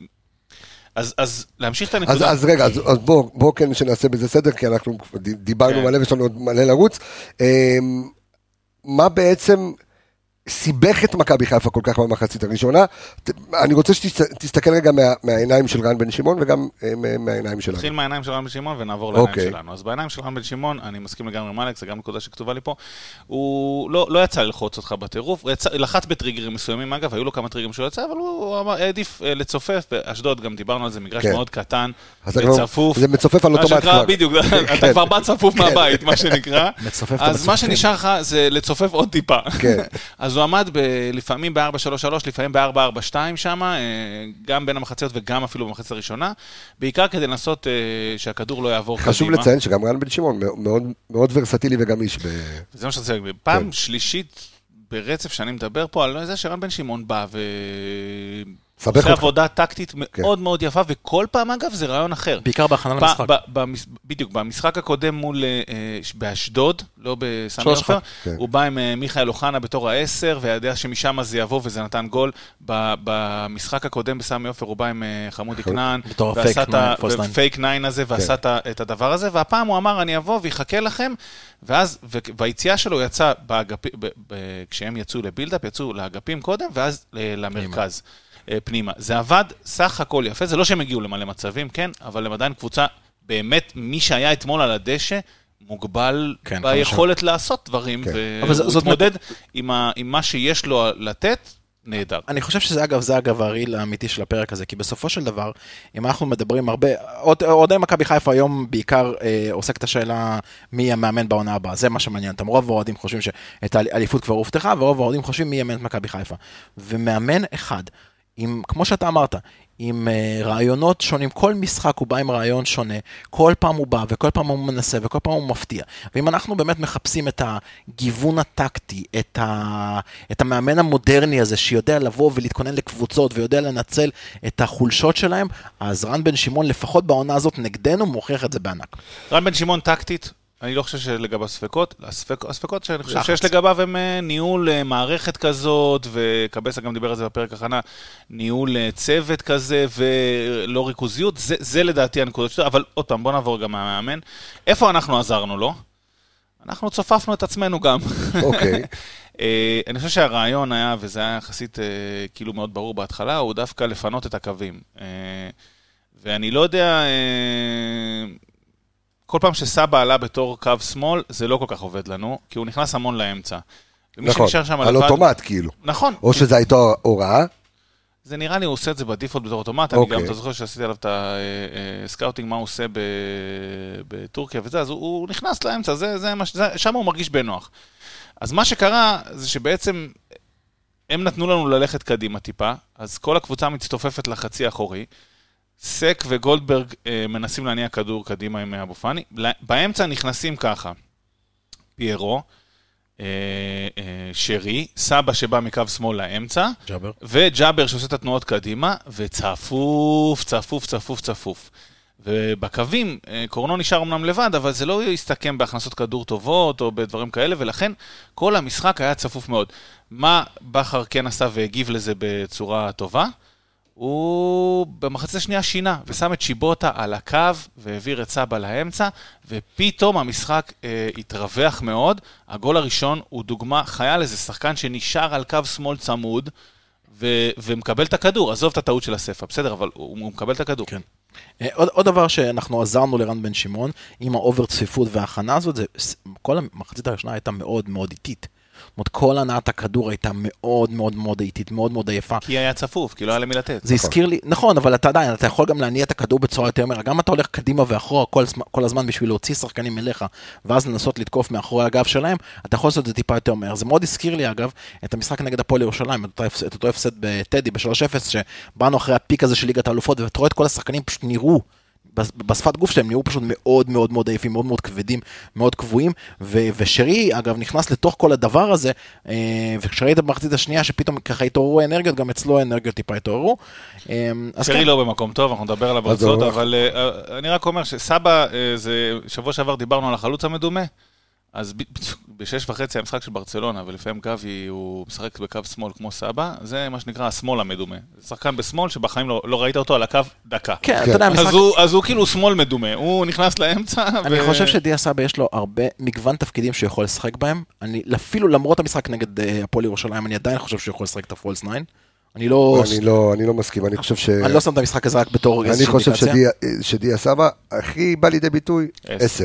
אז, אז להמשיך את אז, הנקודה. אז רגע, אז, אז בוא, בוא כן שנעשה בזה סדר, כי אנחנו דיברנו כן. מלא ויש לנו עוד מלא לרוץ. אמ, מה בעצם סיבך את מכבי חיפה כל כך במחצית הראשונה? אני רוצה שתסתכל רגע מה, מהעיניים של רן בן שמעון וגם אה, מה- מהעיניים שלנו. נתחיל מהעיניים של רן בן שמעון ונעבור לעיניים אוקיי. שלנו. אז בעיניים של רן בן שמעון, אני מסכים לגמרי עם אלכס, זה גם נקודה שכתובה לי פה. הוא לא, לא יצא ללחוץ אותך בטירוף, לחץ בטריגרים מסוימים, אגב, היו לו כמה טריגרים שהוא יצא, אבל הוא אמר, העדיף אה, לצופף, באשדוד גם דיברנו על זה, מגרש כן. מאוד קטן, וצפוף. זה מצופף על אוטומט כבר. בדיוק, כן. אתה כבר בא צפוף מהבית, מה שנקרא. (laughs) מצופף אז מה המצופפים. שנשאר לך זה לצופף עוד טיפה. כן. (laughs) אז הוא עמד ב- לפעמים ב-4-3-3, לפעמים ב-4-4-2 שם, אה, גם בין המחציות וגם אפילו במחצית הראשונה, בעיקר כדי לנסות אה, שהכדור לא יעבור קדימה. חשוב לציין שגם רן בן שמעון מאוד, מאוד ורסטילי וגמיש. ב... זה מה שאני רוצה. פעם כן. שלישית ברצף שאני מדבר פה על זה שרן בן שמעון בא סבך עושה. עבודה טקטית כן. מאוד מאוד יפה, וכל פעם, אגב, זה רעיון אחר. בעיקר בהכנה למשחק. בדיוק, במשחק הקודם מול, אה, ש- באשדוד, לא בסמי עופר, כן. הוא בא עם אה, מיכאל אוחנה בתור העשר, וידע שמשם זה יבוא וזה נתן גול. ב- במשחק הקודם בסמי עופר הוא בא עם אה, חמודי כנען, ועשה. פייק ניין הזה, ועשה את הדבר הזה, והפעם הוא אמר, אני אבוא ויחכה לכם, ואז, ו- ביציאה שלו הוא יצא, באגפי- ב- ב- כשהם יצאו לבילדאפ, יצאו לאגפים קודם, ואז למרכז. אה, פנימה. זה עבד סך הכל יפה, זה לא שהם הגיעו למלא מצבים, כן, אבל הם עדיין קבוצה, באמת, מי שהיה אתמול על הדשא, מוגבל כן, ביכולת לעשות דברים, כן. אבל זה- והוא זאת התמודד עם ה- עם מה שיש לו לתת, נהדר. אני חושב שזה אגב, זה אגב הריל האמיתי של הפרק הזה, כי בסופו של דבר, אם אנחנו מדברים הרבה, עוד- אוהדי מכבי חיפה היום בעיקר אה, עוסק את השאלה מי המאמן בעונה הבאה, זה מה שמעניין אותם. רוב האוהדים חושבים שאת האליפות כבר הובטחה, ורוב האוהדים חושבים מי יאמן את מכבי חיפה. ומאמן אחד, עם, כמו שאתה אמרת, עם uh, רעיונות שונים, כל משחק הוא בא עם רעיון שונה, כל פעם הוא בא וכל פעם הוא מנסה וכל פעם הוא מפתיע. ואם אנחנו באמת מחפשים את הגיוון הטקטי, את, ה, את המאמן המודרני הזה שיודע לבוא ולהתכונן לקבוצות ויודע לנצל את החולשות שלהם, אז רן בן שמעון לפחות בעונה הזאת נגדנו מוכיח את זה בענק. רן בן שמעון טקטית, אני לא חושב שלגביו ספקות, הספק, הספקות שאני חושב לחץ. שיש לגביו הם אה, ניהול אה, מערכת כזאת, וקבסה גם דיבר על זה בפרק הכנה, ניהול אה, צוות כזה ולא ריכוזיות, זה, זה לדעתי הנקודות שלו, אבל עוד פעם, בוא נעבור גם מהמאמן. איפה אנחנו עזרנו לו? אנחנו צופפנו את עצמנו גם. אוקיי. (laughs) אה, אני חושב שהרעיון היה, וזה היה יחסית כאילו מאוד ברור בהתחלה, הוא דווקא לפנות את הקווים. ואני לא יודע, כל פעם שסבא עלה בתור קו שמאל, זה לא כל כך עובד לנו, כי הוא נכנס המון לאמצע. נכון, על לבד- אוטומט כאילו. נכון, או שזו הייתה הוראה, זה נראה לי, הוא עושה את זה בדיפולט בתור אוטומט, אני אוקיי. גם, אתה זוכר שעשיתי עליו את ה scouting, מה הוא עושה בטורקיה וזה, אז הוא, הוא נכנס לאמצע, זה, זה מה ש- שם הוא מרגיש בנוח. אז מה שקרה, זה שבעצם הם נתנו לנו ללכת קדימה טיפה, אז כל הקבוצה מצטופפת לחצי האחורי. סק וגולדברג אה, מנסים להניע כדור קדימה עם אבו פאני. באמצע נכנסים ככה, פיירו, אה, אה, שרי, סבא שבא מקו שמאל לאמצע, ג'אבר. וג'אבר שעושה את התנועות קדימה, וצפוף, צפוף, צפוף, צפוף. ובקווים, אה, קורנו נשאר אמנם לבד, אבל זה לא יסתכם בהכנסות כדור טובות או בדברים כאלה, ולכן כל המשחק היה צפוף מאוד. מה בכר כן עשה והגיב לזה בצורה טובה? הוא במחצית השנייה שינה, ושם את שיבוטה על הקו, והעביר את סבא לאמצע, ופתאום המשחק אה, התרווח מאוד. הגול הראשון הוא דוגמה חיה לזה שחקן שנשאר על קו שמאל צמוד, ו- ומקבל את הכדור, עזוב את הטעות של הספר, בסדר, אבל הוא, הוא מקבל את הכדור. כן. אה, עוד, עוד דבר שאנחנו עזרנו לרן בן שמעון, עם ה over צפיפות וההכנה הזאת, זה, כל המחצית הראשונה הייתה מאוד מאוד איטית. זאת אומרת, כל הנעת הכדור הייתה מאוד מאוד מאוד איטית, מאוד מאוד עייפה. כי היה צפוף, כי לא היה למי לתת. זה הזכיר לי, נכון, אבל אתה עדיין, אתה יכול גם להניע את הכדור בצורה יותר מהירה. גם אתה הולך קדימה ואחורה כל, כל הזמן בשביל להוציא שחקנים אליך, ואז לנסות לתקוף מאחורי הגב שלהם, אתה יכול לעשות את זה טיפה יותר מהר. זה מאוד הזכיר לי, אגב, את המשחק נגד הפועל ירושלים, את את אותו הפסד בטדי ב-3-0, שבאנו אחרי הפיק הזה של ליגת האלופות, ואתה רואה את כל השחקנים פשוט נראו. בשפת גוף שלהם נראו פשוט מאוד מאוד מאוד עייפים, מאוד מאוד כבדים, מאוד קבועים, ו- ושרי אגב נכנס לתוך כל הדבר הזה, אה, וכשראית במחצית השנייה שפתאום ככה התעוררו האנרגיות, גם אצלו האנרגיות טיפה התעוררו. אה, שרי כן, לא במקום טוב, אנחנו נדבר עליו. ברצות, אבל אה, אני רק אומר שסבא, זה, שבוע שעבר דיברנו על החלוץ המדומה, אז (laughs) בשש וחצי המשחק של ברצלונה, ולפעמים גבי הוא משחק בקו שמאל כמו סבא, זה מה שנקרא השמאל המדומה. זה שחקן בשמאל שבחיים לא, לא ראית אותו על הקו דקה. כן, אתה כן. יודע, המשחק... אז הוא, אז הוא כאילו שמאל מדומה, הוא נכנס לאמצע. ו... אני חושב שדיה סבא יש לו הרבה מגוון תפקידים שהוא יכול לשחק בהם. אני אפילו למרות המשחק נגד אה, הפועל ירושלים, אני עדיין חושב שהוא יכול לשחק את הפולס 9. אני לא... אני לא, אני לא מסכים, אני חושב ש... אני לא שם את המשחק הזה רק בתור איזושהי אינדיקציה. אני חושב שדיה סבא הכי בא לידי ביטוי, 10.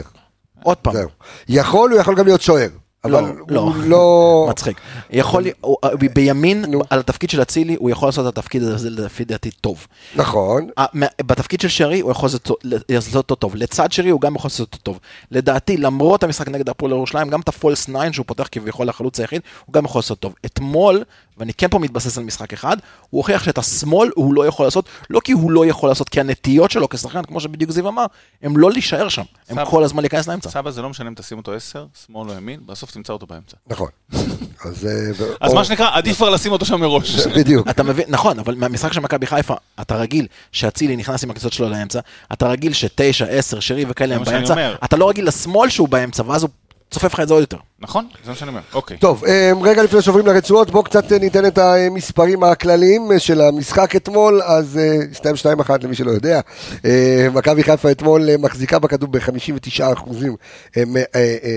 עוד פעם, זהו. יכול, הוא יכול גם להיות שוער. לא, אבל לא. הוא לא... (laughs) מצחיק. יכול, הוא- אה, בימין, נו. על התפקיד של אצילי, הוא יכול לעשות את התפקיד הזה לפי דעתי טוב. נכון. בתפקיד של שרי הוא יכול לעשות לעשות אותו טוב, לצד שרי הוא גם יכול לעשות אותו טוב. לדעתי, למרות המשחק נגד הפועל ירושלים, גם את הפולס 9 שהוא פותח כביכול לחלוץ היחיד, הוא גם יכול לעשות טוב. אתמול, ואני כן פה מתבסס על משחק אחד, הוא הוכיח שאת השמאל הוא לא יכול לעשות, לא כי הוא לא יכול לעשות, כי הנטיות שלו כשחקן, כמו שבדיוק זיו אמר, הם לא להישאר שם, הם סבא. כל הזמן להיכנס לאמצע. סבא זה לא משנה אם תשים אותו 10, שמאל או ימין, בסוף תמצא אותו באמצע. נכון. (laughs) אז... אה, ו- אז או- מה שנקרא, עדיף כבר לשים אותו שם מראש. (laughs) בדיוק. אתה מבין, נכון, אבל מהמשחק של מכבי חיפה, אתה רגיל שאצילי נכנס עם הכניסות שלו לאמצע, אתה רגיל שתשע, עשר, שרי וכאלה הם באמצע. אתה לא רגיל לשמאל שהוא באמצע, ואז הוא צופף לך את זה עוד יותר. נכון? זה מה שאני אומר. אוקיי. טוב, אה, רגע לפני שעוברים לרצועות, בואו קצת אה, ניתן את המספרים הכלליים אה, של המשחק אתמול, אז הסתיים 2-1 למי שלא יודע. מכבי חיפה אתמול מחזיקה בכדור ב-59%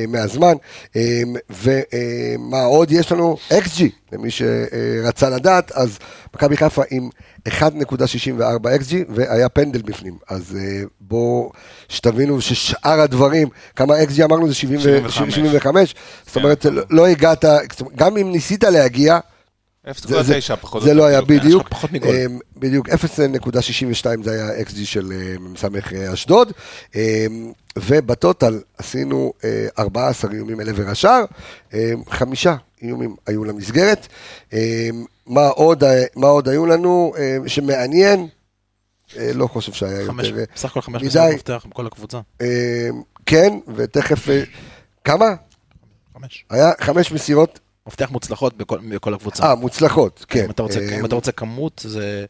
מהזמן, ומה עוד יש לנו? XG, למי שרצה לדעת, אז מכבי חיפה עם 1.64 XG, והיה פנדל בפנים, אז בואו, שתבינו ששאר הדברים, כמה XG אמרנו זה 70 ו- 75. 75, זאת. אומרת, לא- לא הגעת, גם אם ניסית להגיע, זה- זה- 0.9 פחות או זה יותר, לא היה. בדיוק. אמ, בדיוק, 0.62 זה היה XG של אה, מ"ס אשדוד, אמ, ובטוטל עשינו אה, 14 איומים אל עבר השער, אמ, חמישה איומים היו למסגרת. מה עוד, אה, מה עוד היו לנו שמעניין? אה, לא חושב שהיה יותר. אה, בסך הכל חמש מדי. מסירות מפתח בכל הקבוצה. אמ, כן, ותכף... אה, כמה? חמש. היה חמש מסירות, מפתח מוצלחות בכל, בכל הקבוצה. אה, מוצלחות, כן. אם אתה רוצה, אם אתה רוצה כמות, זה...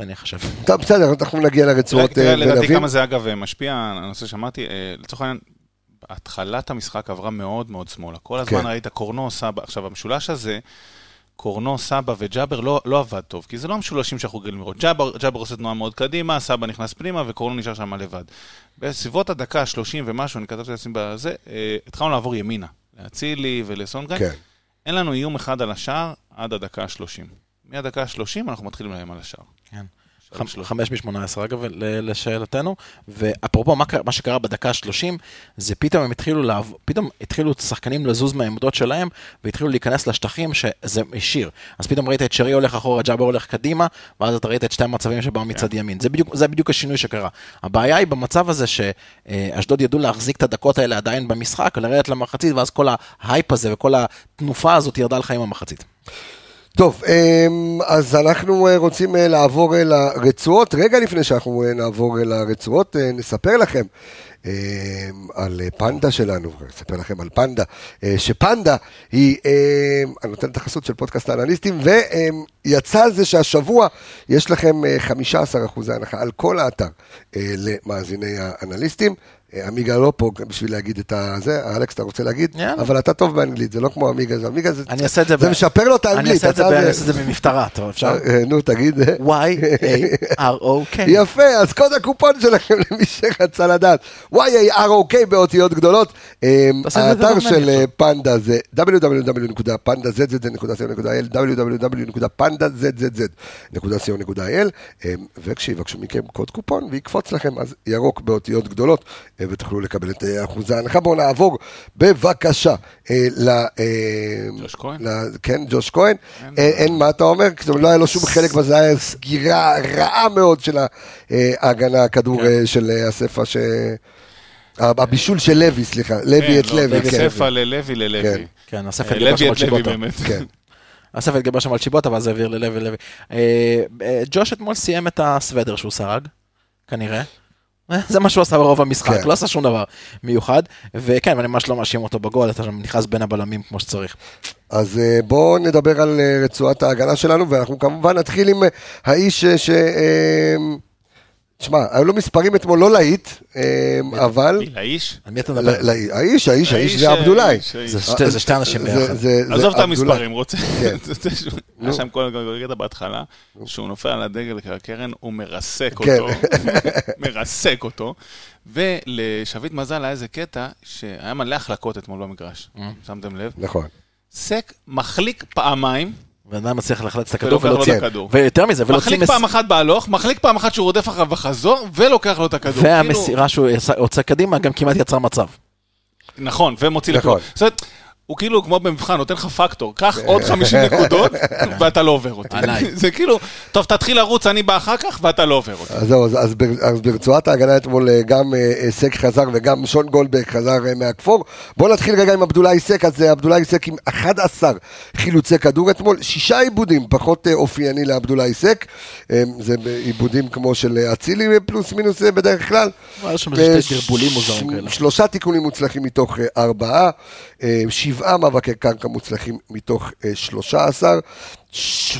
אני חושב. טוב, בסדר, אנחנו נגיע לרצועות תראה, אה, לדעתי ונבין. כמה זה אגב משפיע, הנושא שאמרתי, אה, לצורך העניין, התחלת המשחק עברה מאוד מאוד שמאלה. כל הזמן כן. ראית קורנו, סבא, עכשיו המשולש הזה, קורנו, סבא וג'אבר לא, לא עבד טוב, כי זה לא המשולשים שאנחנו רגילים לראות. ג'אבר, ג'אבר עושה תנועה מאוד קדימה, סבא נכנס פנימה וקורנו נשאר שם לבד. בסביבות הדקה ה-30 ומשהו, אני כתבתי לעצמי בזה, אה, התחלנו לעבור ימינה, לאצילי ולסונגרן. כן. אין לנו איום אחד על השער עד הדקה ה-30. מהדקה ה-30 אנחנו מתחילים לאיים על השער. כן. חמש משמונה עשרה, אגב, ל- לשאלתנו, ואפרופו מה, מה שקרה בדקה ה-30, זה פתאום הם התחילו לעב... פתאום התחילו שחקנים לזוז מהעמדות שלהם, והתחילו להיכנס לשטחים שזה השאיר. אז פתאום ראית את שרי הולך אחורה, ג'אבר הולך קדימה, ואז אתה ראית את שתי המצבים שבאו מצד ימין. זה בדיוק, זה בדיוק השינוי שקרה. הבעיה היא במצב הזה שאשדוד ידעו להחזיק את הדקות האלה עדיין במשחק, לרדת למחצית, ואז כל ההייפ הזה וכל התנופה הזאת ירדה לך עם המחצית. טוב, אמ, אז אנחנו אה, רוצים אה, לעבור אל הרצועות. רגע לפני שאנחנו אה, נעבור אל הרצועות, אה, נספר לכם אמ, על אה, פנדה שלנו, נספר לכם על פנדה, אה, שפנדה היא, אמ, אני נותן את החסות של פודקאסט האנליסטים, ויצא זה שהשבוע יש לכם אה, 15% הנחה על כל האתר אה, למאזיני האנליסטים. אה, עמיגה לא פה בשביל להגיד את הזה, אלכס, אתה רוצה להגיד? יאללה. אבל אתה טוב באנגלית, זה לא כמו עמיגה, זה עמיגה זה... אני אעשה את זה זה משפר לו את האנגלית. אני אעשה את זה ב- אני אעשה את זה ממפטרה, טוב, אפשר? אה, נו, תגיד. Y-A-R-O-K. (laughs) יפה, אז קוד הקופון שלכם (laughs) למי שרצה לדעת. Y-A-R-O-K באותיות גדולות. אה, האתר של אה, פנדה זה www.pandazz.co.il www.pandazz.co.il אה, וכשיבקשו מכם קוד קופון ויקפוץ לכם אז ירוק באותיות גדולות אה, ותוכלו לקבל את אה, אחוז ההנחה. בואו נעבור בבקשה אה, ל... אה, ג'וש כהן? כן, ג'וש כהן. אין, מה אתה אומר? זאת אומרת, לא היה לו שום חלק בזה, היה סגירה רעה מאוד של ההגנה, הכדור אה, של אספה, ש... הבישול של לוי, סליחה, לוי את כן, לא, לוי, כן. ספע ללוי כן. ללוי. כן, אסף אה, התגבר שם לוי על את לוי. באמת. כן. (laughs) אסף התגבר שם על שיבוטה, ואז העביר ללוי לוי. ג'וש אתמול סיים את הסוודר שהוא סרג, כנראה. (laughs) זה מה שהוא עשה ברוב המשחק, כן. לא עשה שום דבר מיוחד. וכן, אני ממש לא מאשים אותו בגול, אתה נכנס בין הבלמים כמו שצריך. אז אה, בואו נדבר על אה, רצועת ההגנה שלנו, ואנחנו כמובן נתחיל עם אה, האיש אה, ש... אה, תשמע, היו לו מספרים אתמול לא להיט, אה, אבל... מי, לאיש? על מי אתה מדבר? האיש, האיש, האיש זה עבדולאי. האיש. זה שתי- שתי אנשים ביחד. עזוב את. המספרים, רוצה... כן. (laughs) היה שם כל ראית בהתחלה, שהוא נופל על הדגל הקרן, הוא מרסק כן. אותו, (laughs) מרסק אותו, ולשביט מזל היה איזה קטע שהיה מלא החלקות אתמול במגרש, שמתם לב? נכון. סק מחליק פעמיים, בן אדם מצליח לחלץ את הכדור. את הכדור. ויותר מזה, ולהוציא מחליק פעם אחת בהלוך, מחליק פעם אחת שהוא רודף אחריו בחזור, ולוקח לו את הכדור. כאילו- והמסירה שהוא עשה- הוצא קדימה גם כמעט יצר מצב. נכון, ומוציא נכון. לכדור. זאת אומרת, הוא כאילו כמו במבחן, נותן לך פקטור, קח עוד (laughs) 50 נקודות (laughs) ואתה לא עובר אותי. עליי. (laughs) זה כאילו, טוב, תתחיל לרוץ, אני בא אחר כך ואתה לא עובר אותי. אז זהו, אז, אז, בר, אז ברצועת ההגנה אתמול אה, גם אה, אה, סק חזר וגם שון גולדברג חזר מהכפור. בואו נתחיל רגע עם עבדולאי סק, אז עבדולאי סק עם 11 חילוצי כדור אתמול, שישה עיבודים, פחות אופייני לעבדולאי סק. זה עיבודים כמו של אצילי פלוס מינוס בדרך כלל. שלושה תיקונים מוצלחים מתוך ארבעה, שבעה מאבקי קרקע מוצלחים מתוך אה, שלושה עשר, ש-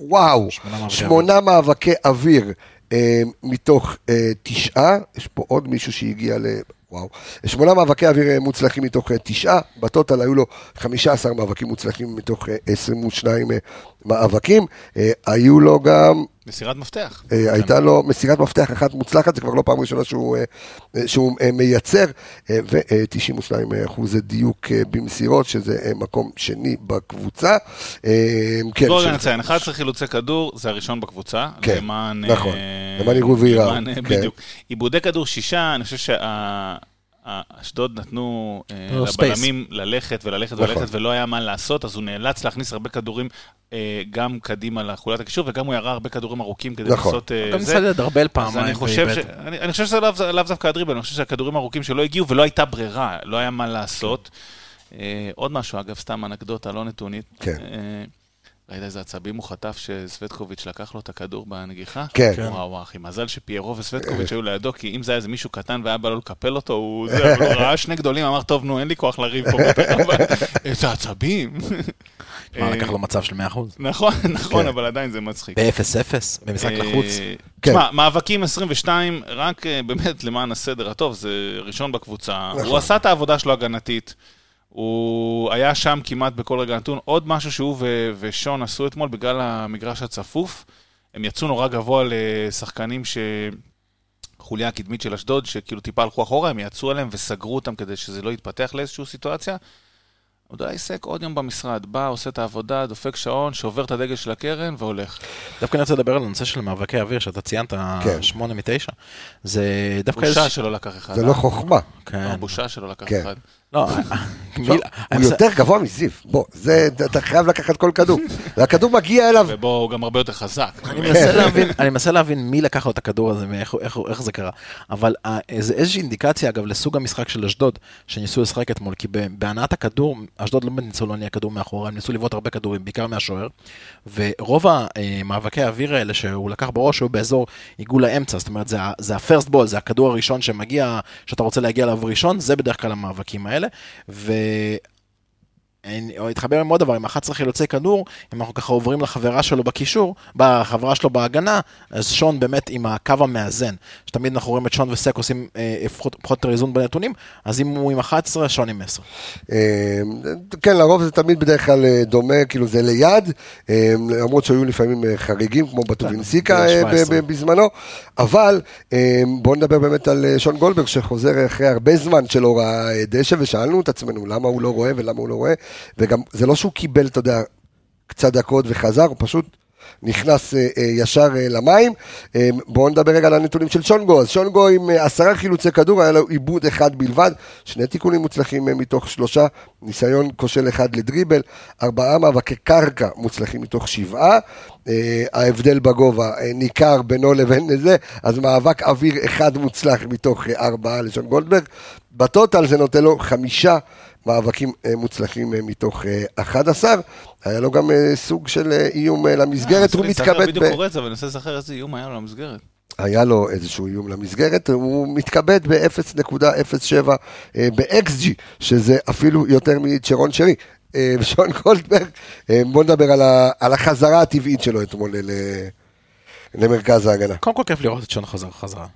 וואו, שמונה מאבקי אוויר. אה, מתוך אה, תשעה, יש פה עוד מישהו שהגיע ל... וואו, שמונה מאבקי אוויר אה, מוצלחים מתוך אה, תשעה, בטוטל היו לו 15 מאבקים מוצלחים מתוך אה, 22 אה, מאבקים, אה, היו לו גם מסירת מפתח. אה, הייתה לו מסירת מפתח אחת מוצלחת, זה כבר לא פעם ראשונה שהוא, אה, אה, שהוא מייצר, ו-92 אחוז דיוק במסירות, שזה מקום שני בקבוצה. כן, בואו נציין, 11 חילוצי כדור, זה הראשון בקבוצה. כן, למען... נכון. למען עירוב אה, כן. בדיוק. איבודי כדור שישה, אני חושב שאשדוד נתנו אה, space. לבלמים ללכת וללכת נכון. וללכת, ולא היה מה לעשות, אז הוא נאלץ להכניס הרבה כדורים אה, גם קדימה לחוליית הקישור, וגם הוא ירה הרבה כדורים ארוכים כדי נכון. לעשות אה, גם. ניסה לדרבל פעמיים. אני חושב, ש... ואיבד. אני, אני חושב שזה לאו דווקא הדריבל, אני חושב שהכדורים הארוכים שלא הגיעו ולא הייתה ברירה, לא היה מה לעשות. אה, עוד משהו, אגב, סתם אנקדוטה לא נתונית. כן. אה, ראית איזה עצבים הוא חטף שסווטקוביץ' לקח לו את הכדור בנגיחה? כן. וואו, וואו, אחי, מזל שפיירו וסווטקוביץ' היו לידו, כי אם זה היה איזה מישהו קטן והיה בא לו לקפל אותו, הוא ראה שני גדולים, אמר, טוב, נו, אין לי כוח לריב פה. (laughs) איזה עצבים. מה, אה, לקח לו מצב של 100%? נכון, נכון, כן. אבל עדיין זה מצחיק. ב-0-0, במשחק אה, לחוץ. כן. תשמע, מאבקים 22, רק אה, באמת למען הסדר הטוב, זה ראשון בקבוצה. נכון. הוא עשה את העבודה שלו הגנתית. הוא היה שם כמעט בכל רגע נתון. עוד משהו שהוא ו- ושון עשו אתמול בגלל המגרש הצפוף, הם יצאו נורא גבוה לשחקנים ש... חוליה הקדמית של אשדוד, שכאילו טיפה הלכו אחורה, הם יצאו עליהם וסגרו אותם כדי שזה לא יתפתח לאיזושהי סיטואציה. עוד עסק עוד יום במשרד, בא, עושה את העבודה, דופק שעון, שובר את הדגל של הקרן והולך. דווקא אני רוצה לדבר על הנושא של מאבקי אוויר, שאתה ציינת, כן. 8 מ-9. זה דווקא בושה. שלא לקח אחד. זה אה? לא חוכמה. כן. בושה שלא לקח כן. אחד. לא, (laughs) הוא יותר גבוה מזיו, בוא, זה, אתה חייב לקחת כל כדור. (laughs) והכדור מגיע אליו, ובו הוא גם הרבה יותר חזק. אני מנסה להבין, אני מנסה להבין מי לקח לו את הכדור הזה ואיך איך, איך זה קרה. אבל אה, זה איזושהי אינדיקציה, אגב, לסוג המשחק של אשדוד, שניסו לשחק אתמול, כי בהנעת הכדור, אשדוד לא באמת ניסו להניע כדור מאחורה, הם ניסו לבעוט הרבה כדורים, בעיקר מהשוער, ורוב המאבקי האוויר האלה שהוא לקח בראש היו באזור עיגול האמצע, זאת אומרת, זה הפרסט בול, זה הכדור הראשון שמגיע, שאתה רוצה להגיע אליו ראשון, זה בדרך כלל המאבקים האלה, ו... או אתחבר עם עוד דבר, עם 11 חילוצי כדור, אם אנחנו ככה עוברים לחברה שלו בקישור, בחברה שלו בהגנה, אז שון באמת עם הקו המאזן, שתמיד אנחנו רואים את שון וסק עושים אה, פחות יותר איזון בנתונים, אז אם הוא עם 11, שון עם 10. אה, כן, לרוב זה תמיד בדרך כלל אה, דומה, כאילו זה ליד, למרות שהיו לפעמים חריגים, כמו בטובינסיקה ב- 17. ב- בזמנו, אבל בואו נדבר באמת על שון גולדברג, שחוזר אחרי הרבה זמן שלא ראה אה, דשא, ושאלנו את עצמנו למה הוא לא רואה ולמה הוא לא רואה, וגם זה לא שהוא קיבל, אתה יודע, קצת דקות וחזר, הוא פשוט נכנס אה, אה, ישר אה, למים. אה, בואו נדבר רגע על הנתונים של שונגו. אז שונגו עם אה, עשרה חילוצי כדור, היה לו עיבוד אחד בלבד, שני תיקונים מוצלחים אה, מתוך שלושה, ניסיון כושל אחד לדריבל, ארבעה מאבקי קרקע מוצלחים מתוך שבעה. אה, ההבדל בגובה אה, ניכר בינו לבין זה, אז מאבק אוויר אחד מוצלח מתוך אה, ארבעה לשון גולדברג. בטוטל זה נותן לו חמישה מאבקים אה, מוצלחים אה, מתוך אה, 11. היה לו גם אה, סוג של אה, איום אה, למסגרת, הוא אני מתכבד, בדיוק ב... קורא את זה, אבל אני מנסה לזכר איזה איום היה לו למסגרת. היה לו איזשהו איום למסגרת, הוא מתכבד ב-0.07 אה, ב-XG, שזה אפילו יותר מצ'רון שרי. אה, שון גולדברג, אה, בוא נדבר על, ה, על החזרה הטבעית שלו אתמול ל, למרכז ההגנה. קודם כל כיף לראות את שון חזר חזרה.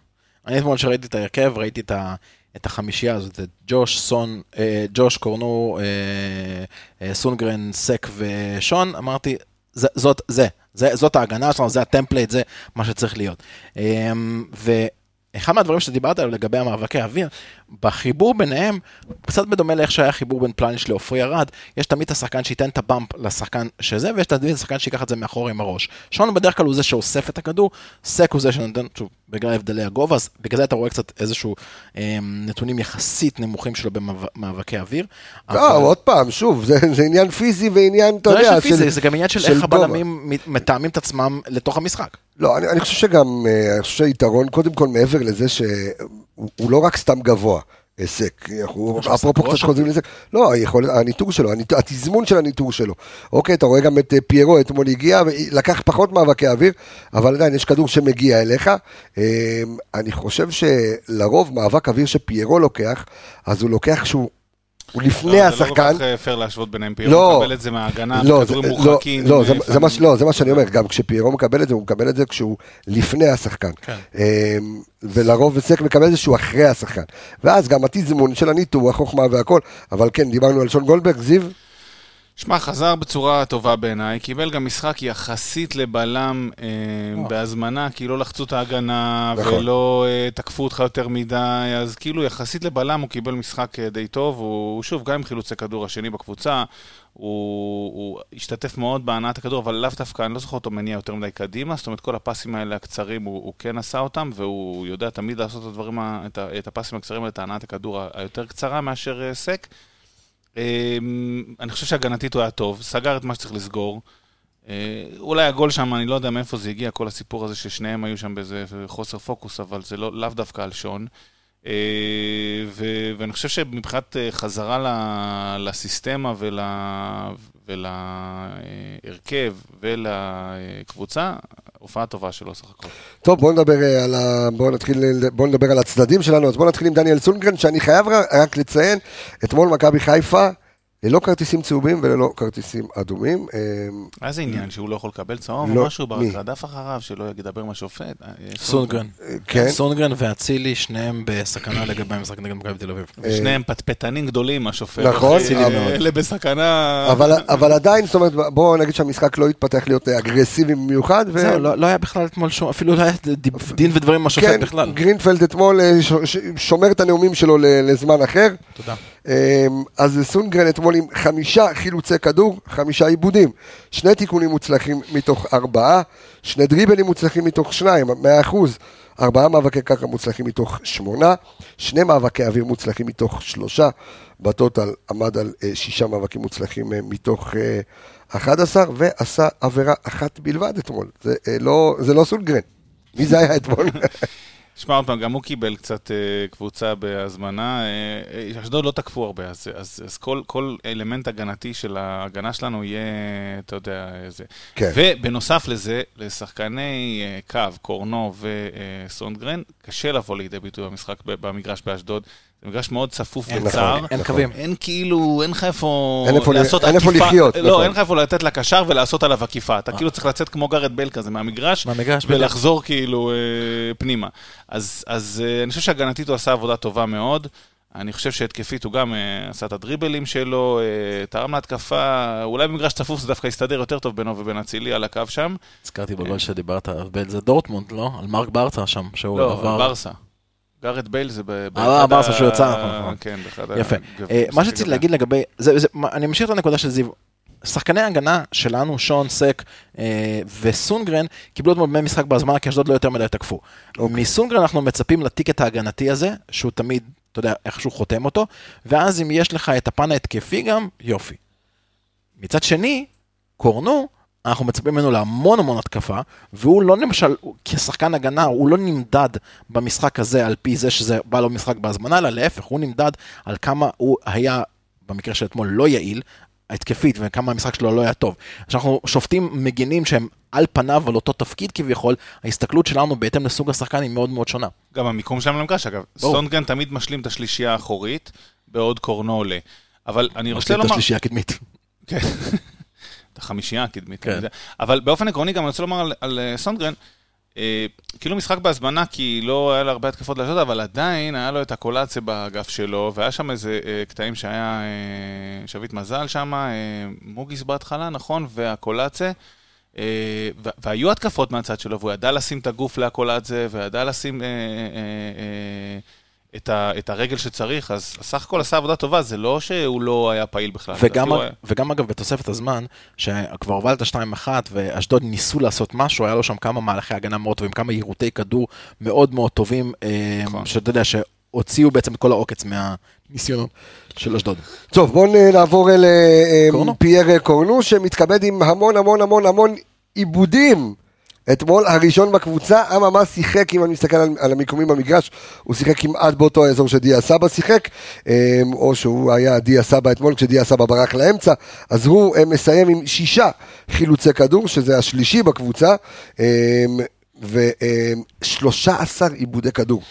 אני אתמול שראיתי את ההרכב, ראיתי את, ה, את החמישייה הזאת, את ג'וש, סון, אה, ג'וש, קורנו, אה, אה, סונגרן, סק ושון, אמרתי, זה, זאת, זה, זה, זאת ההגנה שלנו, זה ה template, זה מה שצריך להיות. אה, אחד מהדברים שדיברת עליו לגבי המאבקי האוויר, בחיבור ביניהם, קצת בדומה לאיך שהיה חיבור בין פלאניץ' לעופרי ארד, יש תמיד את השחקן שייתן את ה bump לשחקן שזה, ויש תמיד את השחקן שיקח את זה מאחורה עם הראש. שון בדרך כלל הוא זה שאוסף את הכדור, סק הוא זה שנותן, שוב, בגלל הבדלי הגובה, אז בגלל זה אתה רואה קצת איזשהו אה, נתונים יחסית נמוכים שלו במאבקי אוויר. לא, עוד פעם, שוב, זה זה עניין פיזי ועניין, אתה לא יודע, פיזי, זה גם עניין של של איך. הבלמים מת- מתאמים את עצמם לתוך המשחק. לא, אני, אני חושב שגם, אה, אני חושב שהיתרון, קודם כל, מעבר לזה שהוא הוא לא רק סתם גבוה, היסק, אנחנו אפרופו קצת חוזרים לזה, לא, היכול, הניטור שלו, הניט- התזמון של הניטור שלו. אוקיי, אתה רואה גם את אה, פיירו, אתמול הגיע, לקח פחות מאבקי אוויר, אבל עדיין יש כדור שמגיע אליך. אה, אני חושב שלרוב מאבק אוויר שפיירו לוקח, אז הוא לוקח שהוא... הוא לפני לא, זה לא השחקן, כל כך אה, פייר להשוות ביניהם, פיירו לא. מקבל את זה מההגנה, לא, בכדורים זה- מורחקים. לא, לא, זה- מה ש- לא, זה מה שאני אומר, גם כשפיירו מקבל את זה, הוא מקבל את זה כשהוא לפני השחקן. כן. אמ, ולרוב סק מקבל את זה שהוא אחרי השחקן. ואז גם התזמון של הניטור, החוכמה והכל, אבל כן, דיברנו על שון גולדברג, זיו, שמע, חזר בצורה טובה בעיניי, קיבל גם משחק יחסית לבלם אה, בהזמנה, כי לא לחצו את ההגנה, נכון. ולא אה, תקפו אותך יותר מדי, אז כאילו יחסית לבלם הוא קיבל משחק אה, די טוב, הוא שוב, גם עם חילוצי כדור השני בקבוצה, הוא, הוא השתתף מאוד בהנעת הכדור, אבל לאו דווקא, אני לא זוכר אותו מניע יותר מדי קדימה, זאת אומרת, כל הפסים האלה הקצרים, הוא, הוא כן עשה אותם, והוא יודע תמיד לעשות את הדברים, את, את הפסים הקצרים, את הנעת הכדור היותר קצרה מאשר אה, סק. אמ, אני חושב שהגנתית הוא היה טוב, סגר את מה שצריך לסגור. אה, אולי הגול שם, אני לא יודע מאיפה זה הגיע, כל הסיפור הזה ששניהם היו שם באיזה חוסר פוקוס, אבל זה לא, לאו דווקא על שון. אה, ו- ואני חושב שמבחינת אה, חזרה לסיסטמה ול- ולהרכב ולקבוצה, הופעה טובה שלו סך הכל. טוב, בואו נדבר אה, נתחיל, בואו נדבר על הצדדים שלנו, אז בואו נתחיל עם דניאל סונגרן, שאני חייב רק לציין, אתמול מכבי חיפה, ללא כרטיסים צהובים וללא כרטיסים אדומים. אמ, היה זה עניין שהוא לא יכול לקבל צהוב לא, או משהו, ברק מי? רדף אחריו, שלא ידבר עם השופט. אה, סונגרן. כן. סונגרן ואצילי, שניהם בסכנה לגבי המשחק נגד מכבי תל אביב. שניהם פטפטנים גדולים, השופט. נכון, אלה בסכנה. אבל, אבל עדיין, זאת אומרת, בואו נגיד שהמשחק לא התפתח להיות אה, אגרסיבי במיוחד. זהו, לא לא היה בכלל אתמול שום, אפילו לא היה דין ודברים עם השופט כן, בכלל. גרינפלד אתמול אה, שומר את הנאומים שלו לזמן אחר. תודה. אמ, אז סונגרן אתמול עם חמישה חילוצי כדור, חמישה איבודים, שני תיקונים מוצלחים מתוך ארבעה, שני דריבלים מוצלחים מתוך שניים, מאה אחוז, ארבעה מאבקי קרקע מוצלחים מתוך שמונה, שני מאבקי אוויר מוצלחים מתוך שלושה, בטוטל עמד על אה, שישה מאבקים מוצלחים אה, מתוך אה, 11, ועשה עבירה אחת בלבד אתמול, זה אה, לא, זה לא סונגרן, מי זה היה אתמול? (laughs) שמע, עוד פעם, גם הוא קיבל קצת אה, קבוצה בהזמנה. אה, אה, אשדוד לא תקפו הרבה, אז, אז, אז כל, כל אלמנט הגנתי של ההגנה שלנו יהיה, אתה יודע, איזה... כן. ובנוסף לזה, לשחקני אה, קו, קורנו וסונדגרן, קשה לבוא לידי ביטוי במשחק, במגרש באשדוד. זה מגרש מאוד צפוף וצר. נכון, אין קווים. אין כאילו, אין לך איפה לעשות אין איפה עקיפה. לחיות, לא, נכון. אין לך איפה לתת לקשר ולעשות עליו עקיפה. אתה כאילו צריך לצאת כמו גארד בל כזה מהמגרש. ולחזור כאילו אה, פנימה. אז, אז אה, אני חושב שהגנתית הוא עשה עבודה טובה מאוד. אני חושב שהתקפית הוא גם אה, עשה את הדריבלים שלו, אה, תרם להתקפה, אולי במגרש צפוף זה דווקא יסתדר יותר טוב בינו ובין אצילי על הקו שם. הזכרתי בגול שדיברת עליו, זה דורטמונד, לא? על מארק ברטרה שם, שהוא לא, עבר... ברסה. גארת' בייל זה ב... אה, באחד ברסה ה- שהוא יצא, נכון, נכון. כן, באחד יפה. הגב- אה, מה שרציתי. להגיד לגבי, אני ממשיך את הנקודה של זיו. שחקני ההגנה שלנו, שון, סק אה, וסונגרן, קיבלו אתמול דמי משחק בהזמנה, כי אשדוד לא יותר מדי תקפו. אוקיי. מסונגרן אנחנו מצפים ל ticket ההגנתי הזה, שהוא תמיד, אתה יודע, איכשהו חותם אותו, ואז אם יש לך את הפן ההתקפי גם, יופי. מצד שני, קורנו, אנחנו מצפים ממנו להמון המון התקפה, והוא לא למשל, כשחקן הגנה, הוא לא נמדד במשחק הזה על פי זה שזה בא לו משחק בהזמנה, אלא להפך, הוא נמדד על כמה הוא היה, במקרה של אתמול, לא יעיל, התקפית, וכמה המשחק שלו לא היה טוב. כשאנחנו שופטים מגינים שהם על פניו על אותו תפקיד כביכול, ההסתכלות שלנו בהתאם לסוג השחקן היא מאוד מאוד שונה. גם המיקום שלהם למגרש, אגב. ברור. סונגרן תמיד משלים את השלישייה האחורית, בעוד קורנו עולה. אבל אני רוצה משלים את לומר... השלישייה הקדמית. כן. החמישייה הקדמית. כן. אבל באופן עקרוני גם אני רוצה לומר על, על אה, סונדגרן, אה, כאילו משחק בהזמנה, כי לא היה לו הרבה התקפות לאשדוד, אבל עדיין היה לו את הקולציה באגף שלו, והיה שם איזה אה, קטעים שהיה אה, שביט מזל שם, אה, מוגיס בהתחלה, נכון? והקולציה. אה, והיו התקפות מהצד שלו, והוא ידע לשים את הגוף זה, וידע לשים אה, את, ה- את הרגל שצריך, אז סך הכל עשה עבודה טובה, זה לא שהוא לא היה פעיל בכלל. וגם, היה- וגם אגב בתוספת הזמן, שכבר הובלת 2-1 ואשדוד ניסו לעשות משהו, היה לו שם כמה מהלכי הגנה מאוד טובים, כמה יירוטי כדור מאוד מאוד טובים, אה, נכון. שאתה יודע, שהוציאו בעצם את כל העוקץ מהניסיונות של אשדוד. טוב, בואו נעבור אל אה, קורנו. פייר קורנו, שמתכבד עם המון המון המון המון עיבודים. אתמול הראשון בקבוצה, אממה שיחק, אם אני מסתכל על, על המיקומים במגרש, הוא שיחק כמעט באותו האזור שדיה סבא שיחק, אה, או שהוא היה דיה סבא אתמול כשדיה סבא ברח לאמצע, אז הוא אה, מסיים עם שישה חילוצי כדור, שזה השלישי בקבוצה, אה, ו-13 עיבודי כדור,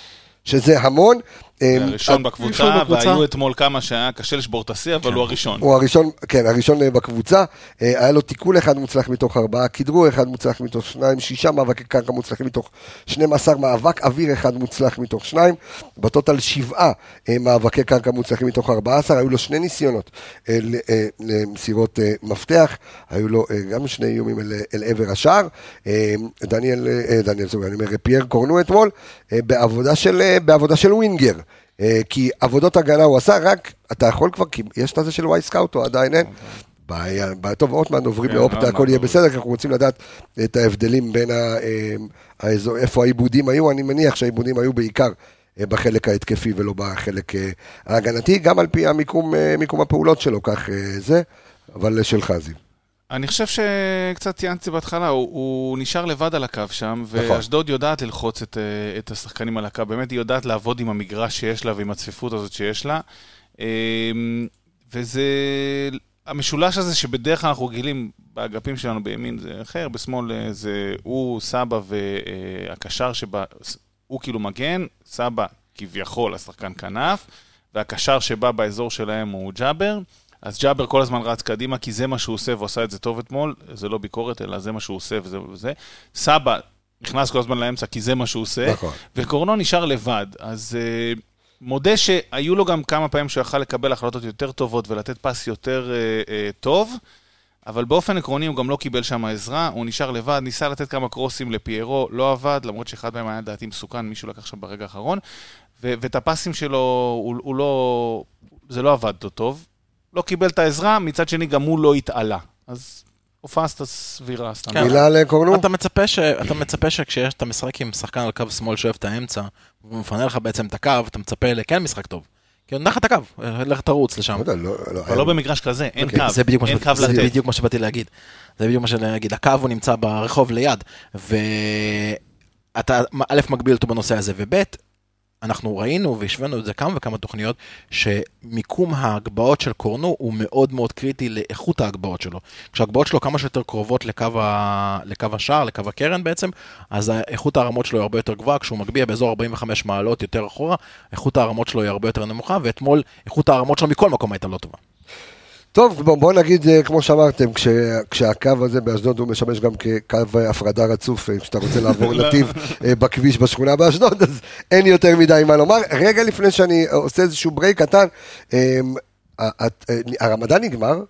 שזה המון. אה, זה הראשון בקבוצה. והיו אתמול כמה שהיה קשה לשבור את השיא, אבל הוא הראשון. הוא הראשון, כן, הראשון אה, בקבוצה, אה, היה לו תיקול אחד מוצלח מתוך ארבעה, כדרור אחד מוצלח מתוך שניים, שישה מאבקי קרקע מוצלחים מתוך 12, מאבק אוויר אחד מוצלח מתוך שניים, ב total שבעה אה, מאבקי קרקע מוצלחים מתוך 14, היו לו שני ניסיונות אה, אה, למסירות אה, מפתח, היו לו אה, גם שני איומים אל, אל עבר השער, אה, דניאל, אה, דניאל, זוג, אני אומר, פייר קורנו אתמול, אה, בעבודה של, אה, בעבודה של winger. אה, כי עבודות הגנה הוא עשה, רק אתה יכול כבר, כי יש את הזה של Wyscout או עדיין אין. בעיה, בעיה, טוב, עוד מעט עוברים כן, לאופטה, הכל יהיה. בסדר, כי אנחנו רוצים לדעת את ההבדלים בין אה, האזור, איפה העיבודים היו, אני מניח שהעיבודים היו בעיקר אה, בחלק ההתקפי ולא בחלק ההגנתי, גם על פי המיקום מיקום הפעולות שלו, כך זה, אבל שלך זיו. אני חושב שקצת ציינתי בהתחלה, הוא, הוא נשאר לבד על הקו שם, נכון. ואשדוד יודעת ללחוץ את, אה, את השחקנים על הקו, באמת היא יודעת לעבוד עם המגרש שיש לה ועם הצפיפות הזאת שיש לה. אה, וזה, המשולש הזה שבדרך כלל אנחנו רגילים באגפים שלנו בימין זה אחר, בשמאל אה, זה הוא, סבא והקשר שבה, הוא כאילו מגן, סבא כביכול השחקן כנף, והקשר שבא באזור שלהם הוא ג'אבר. אז ג'אבר כל הזמן רץ קדימה, כי זה מה שהוא עושה, והוא עשה את זה טוב אתמול, זה לא ביקורת, אלא זה מה שהוא עושה וזה וזה. סבא נכנס כל הזמן לאמצע, כי זה מה שהוא עושה, נכון. וקורנו נשאר לבד. אז uh, מודה שהיו לו גם כמה פעמים שהוא יכל לקבל החלטות יותר טובות ולתת פס יותר uh, uh, טוב, אבל באופן עקרוני הוא גם לא קיבל שם עזרה, הוא נשאר לבד, ניסה לתת כמה קרוסים לפיירו, לא עבד, למרות שאחד מהם היה לדעתי מסוכן, מישהו לקח שם ברגע האחרון, ו- ואת הפסים שלו, הוא, הוא לא... זה לא עבד לו טוב. לא קיבל את העזרה, מצד שני גם הוא לא התעלה. אז הופעה סט- סבירה, סתם. כן. מילה לקורנו? אתה מצפה, ש... אתה מצפה שכשיש אתה משחק עם שחקן על קו שמאל שאוהב את האמצע, והוא מפנה לך בעצם את הקו, אתה מצפה לכן משחק טוב. כי הוא נח את הקו, לך תרוץ לשם. לא יודע, לא, לא, אבל לא במגרש כזה, אין אוקיי, קו, זה אין קו זה לתת. בדיוק מה שבאתי להגיד. זה בדיוק מה שבאתי להגיד. הקו הוא נמצא ברחוב ליד, ואתה א', מגביל אותו בנושא הזה, וב', אנחנו ראינו והשווינו את זה כמה וכמה תוכניות, שמיקום ההגבהות של קורנו הוא מאוד מאוד קריטי לאיכות ההגבהות שלו. כשההגבהות שלו כמה שיותר קרובות לקו, ה... לקו השער, לקו הקרן בעצם, אז איכות הרמות שלו היא הרבה יותר גבוהה, כשהוא מגביה באזור 45 מעלות יותר אחורה, איכות הרמות שלו היא הרבה יותר נמוכה, ואתמול איכות הרמות שלו מכל מקום הייתה לא טובה. טוב, בואו בוא נגיד, אה, כמו שאמרתם, כש, כשהקו הזה באשדוד הוא משמש גם כקו אה, הפרדה רצוף, אה, כשאתה רוצה לעבור (laughs) נתיב אה, בכביש בשכונה באשדוד, אז אין יותר מדי מה לומר. רגע לפני שאני עושה איזשהו ברייק קטן, הרמדאן נגמר,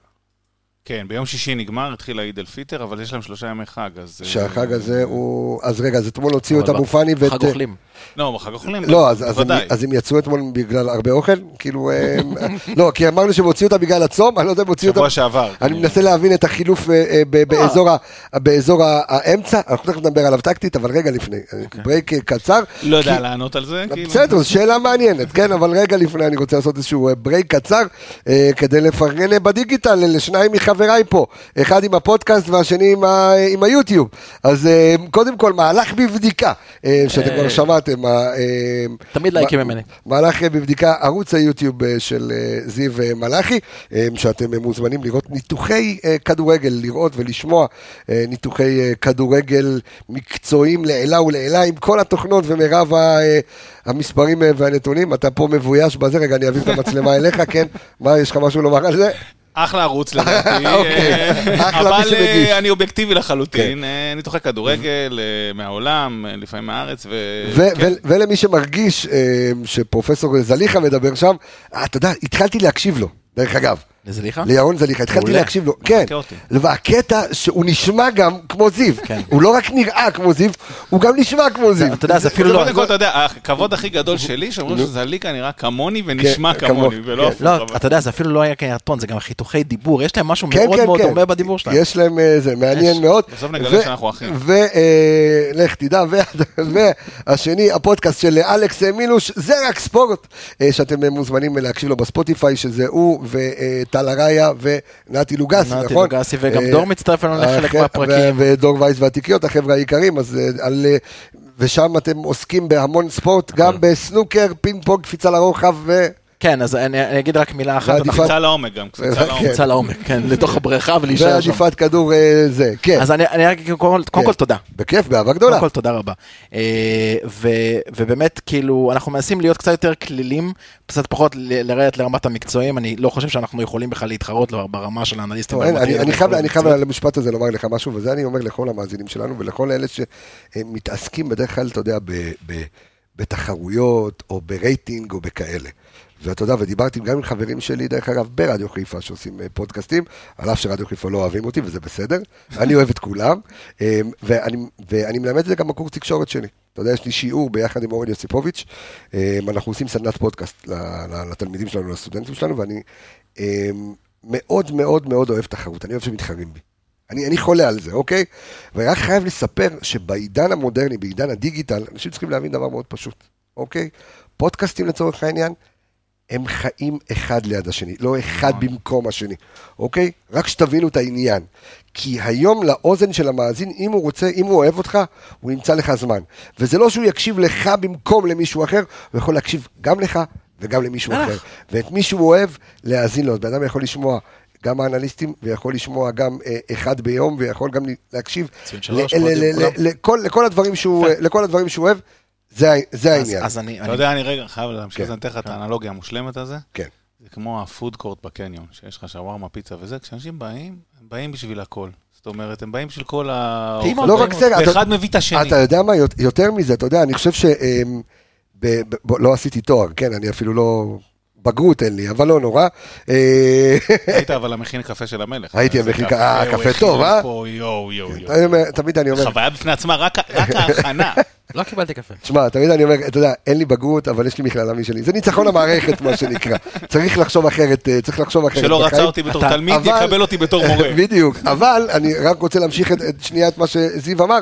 כן, ביום שישי נגמר, התחיל ה عيد الفطر, אבל יש להם שלושה ימי חג, אז... אה, שהחג הזה הוא... אז רגע, אז אתמול הוציאו את אבו פאני ואת... חג אוכלים. לא, בחג אוכלים, לא, אז, אז, הם. אז הם יצאו אתמול בגלל הרבה אוכל? כאילו, אה, (laughs) לא, כי אמרנו שהם הוציאו אותם בגלל הצום, אני לא יודע אם הוציאו אותם... שבוע שעבר. אני כנראה. מנסה להבין את החילוף אה, אה, ב- באזור ה- באזור האמצע, אנחנו תכף נדבר עליו טקטית, אבל רגע לפני, break אה, קצר. לא יודע לענות על זה, כאילו. בסדר, זו שאלה מעניינת, כן, אבל רגע לפני אני רוצה לעשות איזשהו אה, break קצר, אה, כדי לפרגן אה, בדיגיטל לשניים מחבריי פה, אחד עם הפודקאסט והשני עם ה- עם היוטיוב. אז אה, קודם כל, מהלך בבדיקה, אה, שאתם כבר שמעתם. אה, תמיד לייקים מה- ממני. מהלך בבדיקה, ערוץ היוטיוב של זיו מלאכי, שאתם מוזמנים לראות ניתוחי כדורגל, לראות ולשמוע ניתוחי כדורגל מקצועיים לעילה ולעילה עם כל התוכנות ומרב ה- המספרים והנתונים. אתה פה מבויש בזה, רגע, אני אעביר את המצלמה אליך, כן? (laughs) מה, יש לך משהו לומר על זה? אחלה ערוץ לדעתי, (laughs) אוקיי, אה, אבל. אה, אני אובייקטיבי לחלוטין, אה, ניתוחי כדורגל אה, מהעולם, לפעמים מהארץ, כן. ולמי שמרגיש שפרופסור זליכה מדבר שם, אתה יודע, התחלתי להקשיב לו, דרך אגב. לזליכה? לירון זליכה, התחלתי. להקשיב לו, כן. והקטע שהוא נשמע גם כמו זיו, כן. הוא לא רק נראה כמו זיו, הוא גם נשמע כמו זיו. אתה יודע, זה אפילו לא... קודם כל, אתה יודע, הכבוד הכי גדול שלי, שאומרים שזליקה נראה כמוני ונשמע כן, כמוני, כמוני, ולא כן. הפוך. לא, אתה יודע, זה אפילו לא היה קרטון, זה גם חיתוכי דיבור, יש להם משהו מאוד מאוד כן. דומה בדיבור שלהם. יש להם אה, זה, מעניין. מאוד. בסוף נגלה שאנחנו אחים. ולך תדע, ו- (laughs) והשני, הפודקאסט של אלכס מילוש, זה רק ספורט, אה, שאתם אה, מוזמנים להקשיב לו בספוטיפיי, שזה הוא וטל אריה ונתי לוגסי, נתי נכון? לוגסי, וגם אה, דור מצטרף אלינו לחלק מהפרקים. ודור וייס והתיקיות, החבר'ה היקרים, אז אה, על... אה, ושם אתם עוסקים בהמון ספורט, גם בסנוקר, פינג פונג, קפיצה לרוחב ו... כן, אז אני אני אגיד רק מילה אחת. אנחנו- קפיצה לעומק גם, קפיצה כן. לעומק. קפיצה לעומק, כן, לתוך הבריכה ולהישאר שם. ועדיפת כדור אה, זה, כן. אז אני אני רק, קודם כל- כל תודה. בכיף, באהבה גדולה. קודם כל תודה רבה. אה, ו- ובאמת, כאילו, אנחנו מנסים להיות קצת יותר כלילים, קצת פחות ל- לרדת לרמת המקצועיים, אני לא חושב שאנחנו יכולים בכלל להתחרות ברמה של האנליסטים. לא, אני, חייב. על המשפט הזה לומר לך משהו, וזה אני אומר לכל המאזינים שלנו ולכל אלה שמתעסקים בדרך כלל, אתה יודע, ב, ב, בתחרויות או ברייטינג או בכאלה. ואתה יודע, ודיברתי גם עם חברים שלי, דרך אגב, ברדיו חיפה שעושים אה, פודקאסטים, על אף שרדיו חיפה לא אוהבים אותי, וזה בסדר, (laughs) אני אוהב את כולם, אה, ואני, ואני מלמד את זה גם בקורס תקשורת שלי. אתה יודע, יש לי שיעור ביחד עם אורן יוסיפוביץ', אה, אנחנו עושים סדנת פודקאסט לתלמידים שלנו, לסטודנטים שלנו, ואני אה, מאוד מאוד מאוד אוהב תחרות, אני אוהב שמתחרים בי. אני, אני חולה על זה, אוקיי? ורק חייב לספר שבעידן המודרני, בעידן הדיגיטל, אנשים צריכים להבין דבר מאוד פשוט, אוקיי? פודקאסטים לצורך העניין, הם חיים אחד ליד השני, לא אחד במקום השני, אוקיי? רק שתבינו את העניין. כי היום לאוזן של המאזין, אם הוא רוצה, אם הוא אוהב אותך, הוא ימצא לך זמן. וזה לא שהוא יקשיב לך במקום למישהו אחר, הוא יכול להקשיב גם לך וגם למישהו. אחר. ואת מי שהוא אוהב, להאזין לו. בן אדם יכול לשמוע גם האנליסטים, ויכול לשמוע גם אה, אחד ביום, ויכול גם להקשיב. לכל הדברים שהוא אוהב. זה ה- זה אז- העניין. אז אני... אתה אני- יודע, אני רגע חייב להמשיך, כן. אז אני אתן לך את האנלוגיה המושלמת הזה. כן. זה כמו הפוד קורט בקניון, שיש לך שווארמה, פיצה וזה, כשאנשים באים, הם באים בשביל הכל. זאת אומרת, הם באים בשביל כל ה... לא רק זה, ואחד מביא את השני. אתה יודע מה, יות- יותר מזה, אתה יודע, אני חושב ש... אמ, לא עשיתי תואר, כן, אני אפילו לא... בגרות אין לי, אבל לא נורא. אה, (laughs) היית אבל המכין קפה של המלך. הייתי איזה המכין קפה, ק- אה, קפה טוב, אה? פה, יואו, יואו, יואו. תמיד אני אומר, חוויה בפני עצמה, רק ההכנה. (laughs) לא קיבלתי קפה. תשמע, תמיד אני אומר, אתה יודע, אין לי בגרות, אבל יש לי מכללה משלי. זה ניצחון המערכת, מה שנקרא. צריך לחשוב אחרת, אה, צריך לחשוב אחרת. שלא רצה. אותי בתור תלמיד, יקבל אותי בתור מורה. (laughs) בדיוק, אבל אני רק רוצה להמשיך את, שנייה את מה שזיו אמר.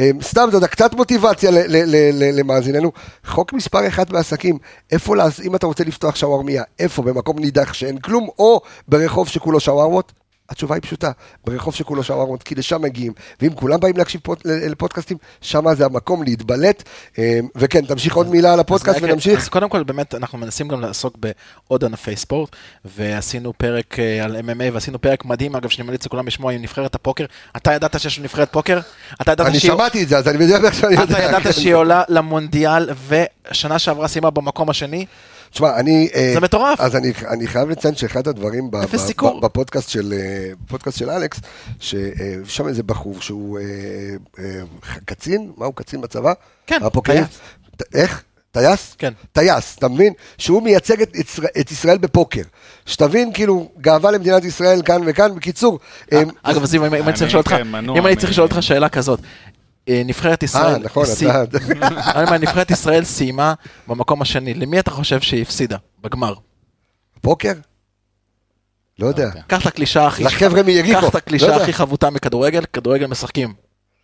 אה, סתם, אתה יודע, קצת מוטיבציה ל, ל, ל, ל, למאזיננו. חוק מספר אחד בעסקים, איפה, אם אתה רוצה לפתוח שווארמיה, איפה, במקום נידח שאין כלום, או ברחוב שכולו שווארמות? התשובה היא פשוטה, ברחוב שכולו שווארמות, כי לשם מגיעים, ואם כולם באים להקשיב פוד, לפודקאסטים, שם זה המקום להתבלט. אה, וכן, תמשיך עוד מילה על הפודקאסט אז ונמשיך. אז קודם כל, באמת, אנחנו מנסים גם לעסוק בעוד ענפי ספורט, ועשינו פרק אה, על MMA, ועשינו פרק מדהים, אגב, שאני ממליץ לכולם לשמוע עם נבחרת הפוקר. אתה ידעת שיש לנו נבחרת פוקר? אתה ידעת אני שהיא- שמעתי את זה, אז אני יודע איך שאני יודע. אתה ידעת כן. שהיא עולה למונדיאל, ושנה שעברה סיימה במקום השני? תשמע, אני... אה, זה מטורף. אז אני, אני חייב לציין שאחד הדברים ב, אפס ב. ב, בפודקאסט של, אה, בפודקאסט של אלכס, ששם איזה בחור שהוא אה, אה, קצין, מה הוא קצין בצבא? כן, הפוקריסט. ט- איך? טייס? כן. טייס, אתה מבין? שהוא מייצג את, ישראל- את ישראל בפוקר. שתבין, כאילו, גאווה למדינת ישראל כאן וכאן. בקיצור, אה, אגב, זיו, אם אם אני צריך אני, לשאול אותך, כן, אם אני צריך לשאול אותך שאלה כזאת, אה, נבחרת ישראל, אה, נכון, סי- אתה... (laughs) אני אומר, נבחרת ישראל סיימה במקום השני, למי אתה חושב שהיא הפסידה בגמר? פוקר? לא יודע. קח את הקלישה הכי... לחבר'ה מיריחו. קח את לא. הכי חבוטה מכדורגל, כדורגל משחקים.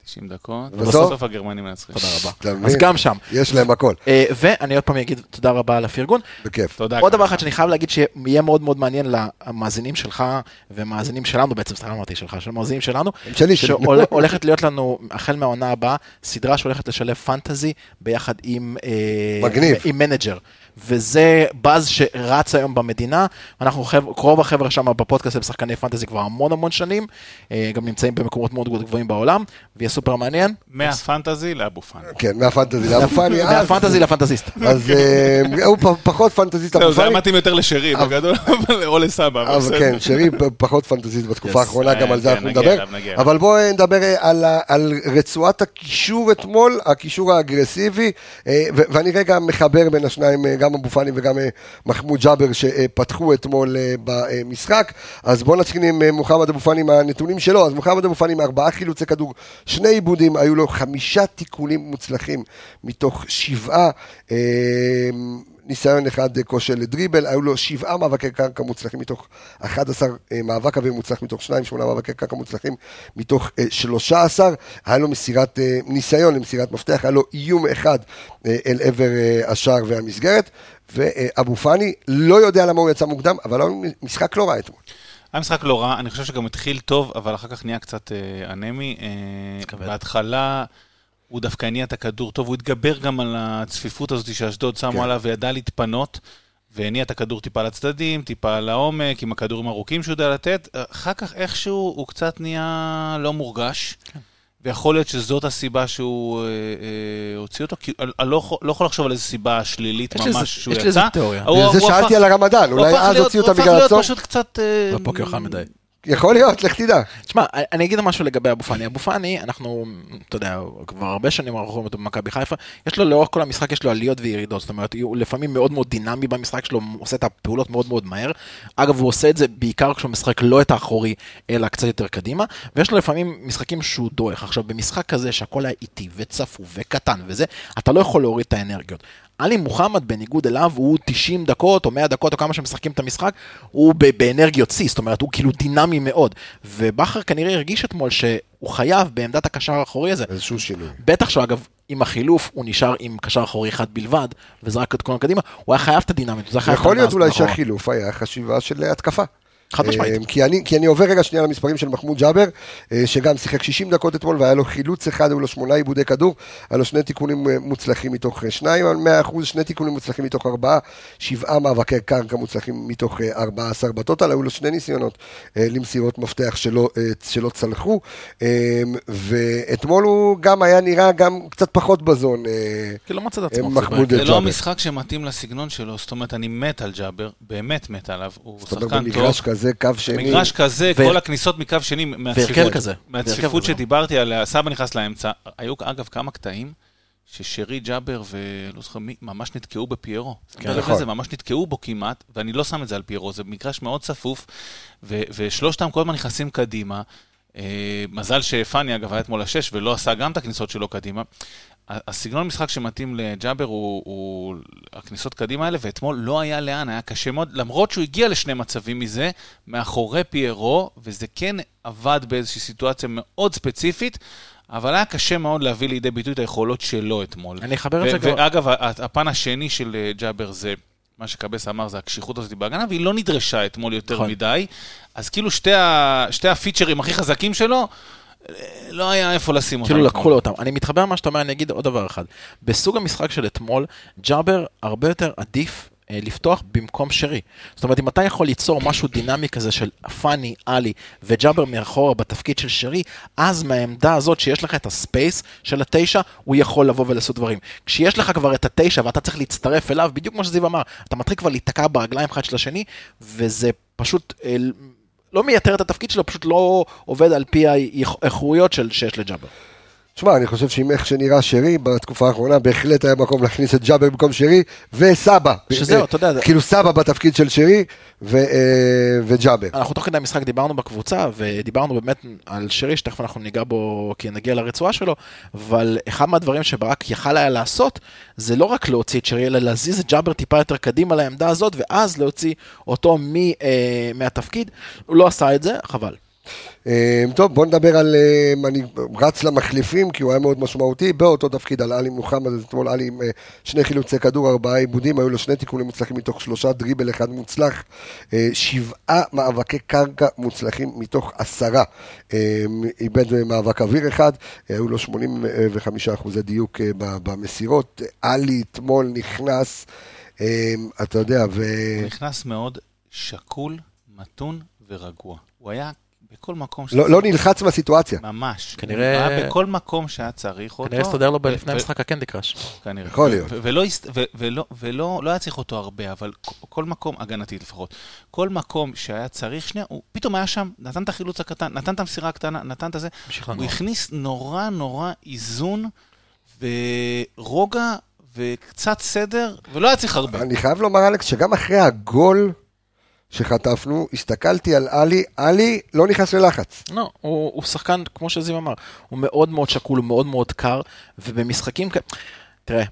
90 דקות, ובסוף? ובסוף הגרמנים מנצחים. תודה רבה. אז גם שם. יש להם הכל. אה, ואני עוד פעם אגיד תודה רבה על הפרגון. בכיף. תודה. עוד דבר. אחד שאני חייב להגיד שיהיה מאוד מאוד מעניין למאזינים שלך ומאזינים שלנו בעצם, סליחה אמרתי שלך, של המאזינים שלנו. שהולכת להיות לנו החל מהעונה הבאה סדרה שהולכת לשלב fantasy ביחד עם אה, מגניב. עם manager. וזה באז שרץ היום במדינה, אנחנו חבר, רוב החבר'ה שם בפודקאסט הם שחקני fantasy כבר המון המון שנים, אה, גם נמצאים במקומות מאוד גבוהים בעולם, ויהיה סופר מעניין. מהפנטזי לאבו פאני. כן, מהפנטזי לאבו פאני. אז- מהפנטזי לפנטזיסט. אז אה, (laughs) הוא פחות פנטזיסט אבו זה היה פאני. מתאים יותר לשרי, בגדול, (laughs) או לסבא, אבל. כן, שרי פחות פנטזיסט בתקופה. האחרונה, גם על זה כן, אנחנו נדבר. אבל בואו נדבר אה, על רצועת הקישור אתמול, הקישור האגרסיבי, אה, ואני רגע מחבר בין השניים, אה, גם אבו פאני וגם אה, מחמוד ג'אבר שפתחו אתמול אה, במשחק. אז בואו נתחיל עם אה, מוחמד אבו פאני מהנתונים שלו. אז מוחמד אבו פאני עם ארבעה חילוצי כדור, שני עיבודים, היו לו חמישה תיקולים מוצלחים מתוך שבעה. אה, ניסיון אחד אה, כושר לדריבל, היו לו שבעה מאבקי קרקע מוצלחים מתוך 11 אה, מאבק אוויר מוצלח מתוך שניים, שמונה מאבקי קרקע מוצלחים מתוך אה, 13, היה לו מסירת, אה, ניסיון למסירת מפתח, היה לו איום אחד אה, אל עבר אה, השער והמסגרת, ואבו פאני לא יודע למה הוא יצא מוקדם, אבל היה לו משחק לא רע אתמול. היה משחק לא רע, אני חושב שגם התחיל טוב, אבל אחר כך נהיה קצת אה, אנמי. אה. בהתחלה הוא דווקא הניע את הכדור טוב, הוא התגבר גם על הצפיפות הזאת שאשדוד שמו כן. עליו וידע להתפנות, והניע את הכדור טיפה לצדדים, טיפה לעומק, עם הכדורים הארוכים שהוא יודע לתת. אחר כך איכשהו הוא קצת נהיה לא מורגש. כן. ויכול להיות שזאת הסיבה שהוא אה, אה, הוציא אותו, כי אני לא, לא יכול לחשוב על איזו סיבה שלילית יש ממש לזה- שהוא יש יצא. לזה תיאוריה. הוא- בגלל זה הוא שאלתי הפך- על הרמדאן, אולי אז הוציאו אותה הוא הפך בגלל להיות הצום? פשוט קצת... אה, בפוקר חם מדי. יכול להיות, לך תדע. תשמע, אני אגיד משהו לגבי אבו פאני. אבו פאני, אנחנו, אתה יודע, כבר הרבה שנים אנחנו רואים אותו במכבי חיפה, יש לו לאורך כל המשחק, יש לו עליות וירידות, זאת אומרת, הוא לפעמים מאוד מאוד דינמי במשחק שלו, הוא עושה את הפעולות מאוד מאוד מהר. אגב, הוא עושה את זה בעיקר כשהוא משחק לא את האחורי, אלא קצת יותר קדימה, ויש לו לפעמים משחקים שהוא דועך. עכשיו, במשחק כזה שהכל היה איטי וצפוף וקטן וזה, אתה לא יכול להוריד את האנרגיות. עלי מוחמד, בניגוד אליו, הוא 90 דקות או 100 דקות או כמה שמשחקים את המשחק, הוא באנרגיות שיא, זאת אומרת, הוא כאילו דינמי מאוד. ובכר כנראה הרגיש אתמול שהוא חייב בעמדת הקשר האחורי הזה. איזשהו שינוי. בטח שאגב, עם החילוף הוא נשאר עם קשר אחורי אחד בלבד, וזרק את כל קדימה, הוא היה חייב את הדינמיות, יכול להיות אולי. שהחילוף היה חשיבה של התקפה. חד משמעית. אה, כי אני, כי אני עובר רגע שנייה למספרים של מחמוד ג'אבר, אה, שגם שיחק 60 דקות אתמול והיה לו חילוץ אחד, היו לו שמונה עיבודי כדור, היה לו שני תיקונים אה, מוצלחים מתוך אה, שניים על 100%, שני תיקונים מוצלחים מתוך ארבעה, שבעה מאבקי קרקע מוצלחים מתוך אה, 14 בטוטל, היו לו שני ניסיונות למסירות מפתח שלא, שלא צלחו, אה, ואתמול הוא גם היה נראה גם קצת פחות בזון. כי לא מצא את עצמו. מחמוד זה ג'אבר. לא המשחק שמתאים לסגנון שלו, זאת אומרת, אני מת על ג'אבר, באמת מת עליו, הוא שחקן טוב. כזה, קו שני. מגרש כזה, ו- כל הכניסות מקו שני, מהצפיפות, כזה. שדיברתי עליה, סבא נכנס לאמצע, היו אגב כמה קטעים ששרי ג'אבר ולא זוכר מי, ממש נתקעו בפיירו. כן, כן, נכון. זה, ממש נתקעו בו כמעט, ואני לא שם את זה על פיירו, זה מגרש מאוד צפוף, ו- ושלושתם כל הזמן נכנסים קדימה. אה, מזל שפאני אגב היה אתמול השש ולא עשה גם את הכניסות שלו קדימה. הסגנון משחק שמתאים לג'אבר הוא, הוא הכניסות קדימה האלה, ואתמול לא היה לאן, היה קשה מאוד, למרות שהוא הגיע לשני מצבים מזה, מאחורי פיירו, וזה כן עבד באיזושהי סיטואציה מאוד ספציפית, אבל היה קשה מאוד להביא לידי ביטוי את היכולות שלו אתמול. אני אחבר את זה כבר- ואגב, הפן השני של אה, ג'אבר זה... מה שקבס אמר זה הקשיחות הזאת בהגנה, והיא לא נדרשה אתמול יותר נכון. מדי. אז כאילו שתי, ה... שתי הפיצ'רים הכי חזקים שלו, לא היה איפה לשים אותם. כאילו. לקחו לו אותם. אני מתחבר למה שאתה אומר, אני אגיד עוד דבר אחד. בסוג המשחק של אתמול, ג'אבר הרבה יותר עדיף אה, לפתוח במקום שרי. זאת אומרת, אם אתה יכול ליצור משהו דינמי כזה של פאני, עלי וג'אבר מאחורה בתפקיד של שרי, אז מהעמדה הזאת שיש לך את הספייס של התשע, הוא יכול לבוא ולעשות דברים. כשיש לך כבר את התשע ואתה צריך להצטרף אליו, בדיוק כמו שזיו אמר, אתה מתחיל כבר להיתקע ברגליים אחד של השני, וזה פשוט... לא מייתר את התפקיד שלו, פשוט לא עובד על פי האיכויות שיש לג'אבר. תשמע, אני חושב שעם איך שנראה שרי בתקופה האחרונה, בהחלט היה מקום להכניס את ג'אבר במקום שרי, וסבא. שזהו, אתה יודע, כאילו סבא בתפקיד של שרי, אה, וג'אבר. אנחנו תוך כדי המשחק דיברנו בקבוצה, ודיברנו באמת על שרי, שתכף אנחנו ניגע בו כי נגיע לרצועה שלו, אבל אחד מהדברים שברק יכל היה לעשות, זה לא רק להוציא את שרי, אלא להזיז את ג'אבר טיפה יותר קדימה לעמדה הזאת, ואז להוציא אותו מ, אה, מהתפקיד. הוא לא עשה את זה, חבל. אה, טוב, בוא נדבר על... אה, אני רץ למחליפים, כי הוא היה מאוד משמעותי, באותו תפקיד על עלי מוחמד, אתמול עלי עם אה, שני חילוצי כדור, ארבעה עיבודים, היו לו שני תיקונים מוצלחים מתוך שלושה, דריבל אחד מוצלח, שבעה מאבקי קרקע מוצלחים מתוך עשרה. איבד מאבק אוויר אחד, היו לו 85 אחוזי דיוק במסירות. עלי אתמול נכנס, אתה יודע, ו... הוא נכנס מאוד שקול, מתון ורגוע. הוא היה בכל מקום לא, לא נלחץ מהסיטואציה. ממש. כנראה- הוא היה בכל מקום שהיה צריך אותו. כנראה הסתדר לו ו- לפני ו- המשחק הקנדי קראש. כנראה. יכול להיות. ו- ולא, ולא, ולא לא היה צריך אותו הרבה, אבל כל מקום, הגנתית לפחות, כל מקום שהיה צריך שנייה, הוא פתאום היה שם, נתן את החילוץ הקטן, נתן את המסירה הקטנה, נתן את. המשיך הוא לנוע. הכניס נורא נורא איזון ורוגע וקצת סדר, ולא היה צריך הרבה. אני חייב לומר, אלכס, שגם אחרי הגול שחטפנו, הסתכלתי על עלי, עלי לא נכנס ללחץ. לא, הוא, הוא שחקן, כמו שזיו אמר, הוא מאוד מאוד שקול, הוא מאוד מאוד קר, ובמשחקים כאלה... תראה,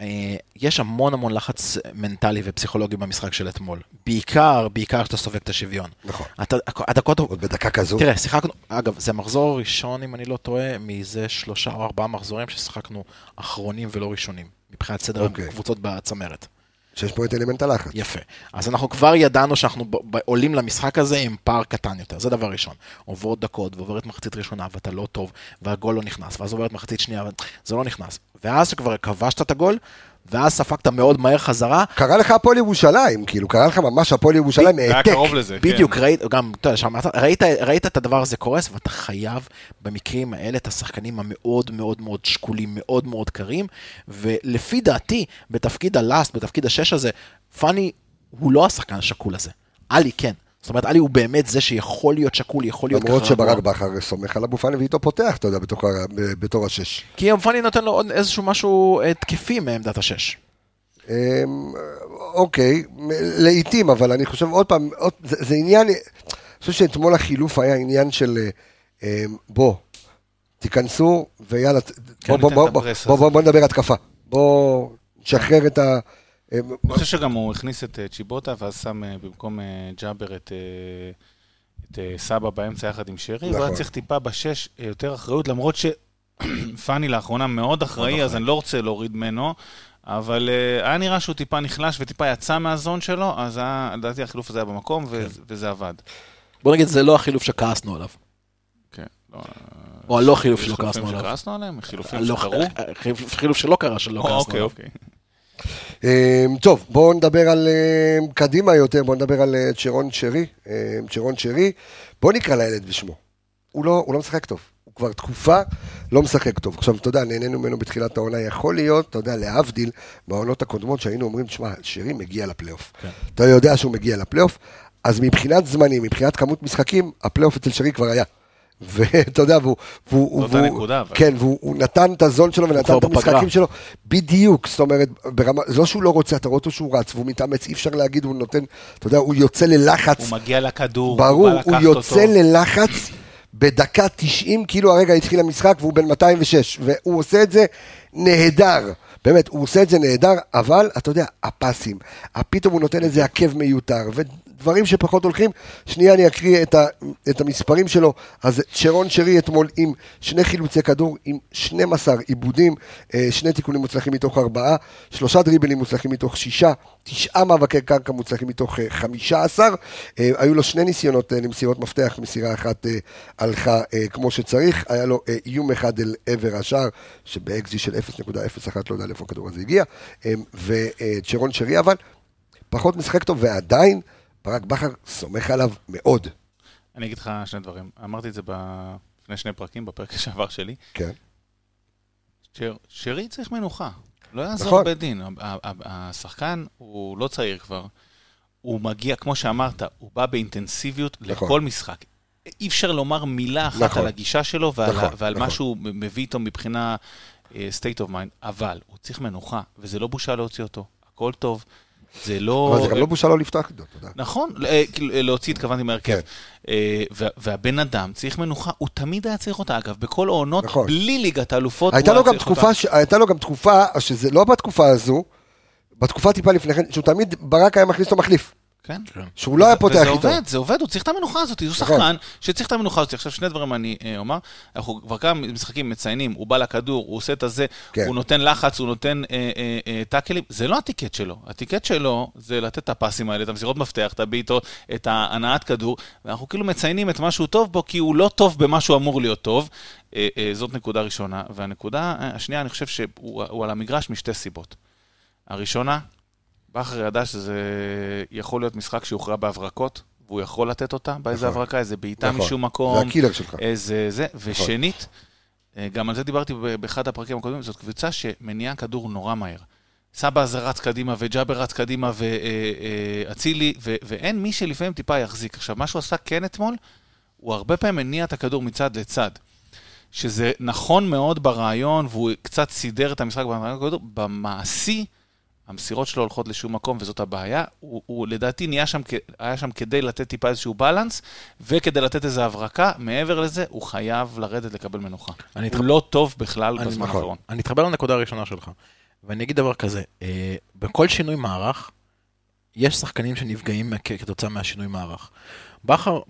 אה, יש המון המון לחץ מנטלי ופסיכולוגי במשחק של אתמול. בעיקר, בעיקר כשאתה סופג את השוויון. נכון. אתה, הדקות... עוד בדקה כזו. תראה, שיחקנו, אגב, זה המחזור הראשון, אם אני לא טועה, מזה שלושה או ארבעה מחזורים ששיחקנו אחרונים ולא ראשונים, מבחינת סדר אוקיי. הקבוצות בצמרת. שיש פה את אלמנט הלחץ. יפה. אז אנחנו כבר ידענו שאנחנו עולים למשחק הזה עם פער קטן יותר, זה דבר ראשון. עוברות דקות ועוברת מחצית ראשונה ואתה לא טוב, והגול לא נכנס, ואז עוברת מחצית שנייה וזה לא נכנס. ואז שכבר כבשת את הגול, ואז ספגת מאוד מהר חזרה, קרה לך הפועל ירושלים, כאילו, קרה לך ממש הפועל ירושלים היה העתק. קרוב לזה, כן. בדיוק, ראית, גם, אתה יודע, שמעת, ראית, ראית את הדבר הזה קורס, ואתה חייב במקרים האלה את השחקנים המאוד מאוד מאוד שקולים, מאוד מאוד קרים, ולפי דעתי, בתפקיד הלאסט, בתפקיד השש הזה, פאני הוא לא השחקן השקול הזה. עלי כן. זאת אומרת, עלי הוא באמת זה שיכול להיות שקול, יכול להיות למרות ככה שברק רגוע. בכר סומך על אבו פאני ואיתו פותח, אתה יודע, בתוך בתור השש. כי פאני נותן לו עוד איזשהו משהו התקפי מעמדת השש. אמ, אוקיי, לעיתים, אבל אני חושב עוד פעם, עוד, זה, זה עניין, אני חושב שאתמול החילוף היה עניין של אה, אמ, בוא, תיכנסו ויאללה, בוא, בוא, בוא, בוא, בוא. בוא, בוא נדבר התקפה, בוא נשחרר את ה... אמ, אני חושב שגם הוא הכניס את אה, צ'יבוטה, ואז שם אה, במקום אה, ג'אבר את, אה, את אה, סבא באמצע יחד עם שרי, נכון. הוא היה צריך טיפה בשש אה, יותר אחריות, למרות שפאני (clears throat) לאחרונה מאוד אחראי, אז אני לא רוצה להוריד ממנו, אבל אה, היה נראה שהוא טיפה נחלש וטיפה יצא מהזון שלו, אז היה- לדעתי החילוף הזה היה במקום, ו- וזה עבד. בוא נגיד, זה לא החילוף שכעסנו עליו. כן, לא, או הלא חילוף שלא חילופים כעסנו עליו. שכעסנו עליהם? חילופים לא, שקרו? חילוף- שלא קרה, שלא כעסנו אוקיי, עליו. אוקיי. אמ, טוב, בואו נדבר על אמ, קדימה יותר, בואו נדבר על אה, צ'רון שרי. אמ, צ'רון שרי, בואו נקרא לילד בשמו. הוא לא, הוא לא משחק טוב. הוא כבר תקופה לא משחק טוב. עכשיו, אתה יודע, נהנינו ממנו בתחילת העונה. יכול להיות, אתה יודע, להבדיל מהעונות הקודמות, שהיינו אומרים, תשמע, שרי מגיע לפלייאוף. כן. אתה יודע שהוא מגיע לפלייאוף, אז מבחינת זמנים, מבחינת כמות משחקים, הפלייאוף אצל שרי כבר היה. ואתה יודע, והוא... והוא זאת והוא- הנקודה. כן, והוא הוא נתן את הזון שלו ונתן את המשחקים בפגרה. שלו. בדיוק, זאת אומרת, ברמה, זה לא שהוא לא רוצה, אתה רואה אותו שהוא רץ, והוא מתאמץ, אי אפשר להגיד, הוא נותן, אתה יודע, הוא יוצא ללחץ. הוא מגיע לכדור, ברור, בא הוא לקחת יוצא אותו. ללחץ בדקה 90, כאילו הרגע התחיל המשחק והוא בן 206, והוא עושה את זה נהדר. באמת, הוא עושה את זה נהדר, אבל אתה יודע, הפסים, פתאום הוא נותן איזה עקב מיותר, ודברים שפחות הולכים. שנייה, אני אקריא את, ה, את המספרים שלו. אז שרון שרי אתמול עם שני חילוצי כדור, עם 12 עיבודים, אה, שני תיקונים מוצלחים מתוך ארבעה, שלושה דריבלים מוצלחים מתוך שישה, תשעה מאבקי קרקע מוצלחים מתוך אה, 15. אה, היו לו שני ניסיונות למסירות מפתח, מסירה אחת הלכה כמו שצריך, היה לו איום אחד אל עבר השער, שבאקזי של 0.01, לא יודע לאיפה הכדור הזה הגיע, וצ'רון שרי אבל פחות משחק טוב, ועדיין ברק בכר סומך עליו מאוד. אני אגיד לך שני דברים. אמרתי את זה לפני שני פרקים, בפרק (laughs) שעבר שלי. כן. שר- שרי צריך מנוחה. לא יעזור נכון. בית דין. השחקן הוא לא צעיר כבר. הוא מגיע, כמו שאמרת, הוא בא באינטנסיביות נכון. לכל משחק. אי אפשר לומר מילה אחת נכון. על הגישה שלו ועל, נכון, ועל נכון. מה שהוא מביא איתו מבחינה אה, state of mind, אבל הוא צריך מנוחה, וזה לא בושה להוציא אותו. הכל טוב. זה לא... אבל זה גם לא בושה לא לפתוח איתו, אתה יודע. נכון, אה, כאילו, אה, להוציא התכוונתי מהרכב. כן. אה, וה- והבן אדם צריך מנוחה, הוא תמיד היה צריך אותה, אגב, בכל העונות, נכון. בלי ליגת האלופות, הוא היה צריך אותה. הייתה לו גם תקופה, שזה לא בתקופה הזו, בתקופה טיפה לפני כן, שהוא תמיד, ברק היה מכניס אותו מחליף. כן. שהוא לא היה פותח וזה איתו. עובד, זה עובד, הוא צריך את המנוחה הזאת, הוא נכון. שחקן שצריך את המנוחה הזאת. עכשיו, שני דברים אני אה, אומר, אנחנו כבר כמה משחקים מציינים, הוא בא לכדור, הוא עושה את הזה, כן. הוא נותן לחץ, הוא נותן אה, אה, טאקלים, זה לא הטיקט שלו. הטיקט שלו זה לתת את הפסים האלה, את המסירות מפתח, את הבעיטות, את ההנעת כדור, ואנחנו כאילו מציינים את מה שהוא טוב בו, כי הוא לא טוב במה שהוא אמור להיות טוב. זאת נקודה ראשונה. והנקודה השנייה, אני חושב שהוא הוא על המגרש משתי סיבות. הראשונה, בכר ידע שזה יכול להיות משחק שיוכרע בהברקות, והוא יכול לתת אותה באיזה נכון. הברקה, איזה בעיטה נכון. משום זה מקום, הקילר שלך. איזה זה. ושנית, אה, גם על זה דיברתי באחד הפרקים הקודמים, זאת קבוצה שמניעה כדור נורא מהר. סבא הזה רץ קדימה, וג'אבר רץ קדימה, ואצילי, ואין מי שלפעמים טיפה יחזיק. עכשיו, מה שהוא עשה כן אתמול, הוא הרבה פעמים הניע את הכדור מצד לצד. שזה נכון מאוד ברעיון, והוא קצת סידר את המשחק במעשי, המסירות שלו הולכות לשום מקום, וזאת הבעיה. הוא, הוא לדעתי נהיה שם, היה שם כדי לתת טיפה איזשהו בלנס, וכדי לתת איזו הברקה, מעבר לזה, הוא חייב לרדת לקבל מנוחה. הוא אתח- לא טוב בכלל אני- בזמן נכון. האחרון. אני אתחבר לנקודה הראשונה שלך, ואני אגיד דבר כזה, אה, בכל שינוי מערך, יש שחקנים שנפגעים כתוצאה מהשינוי מערך. בכר,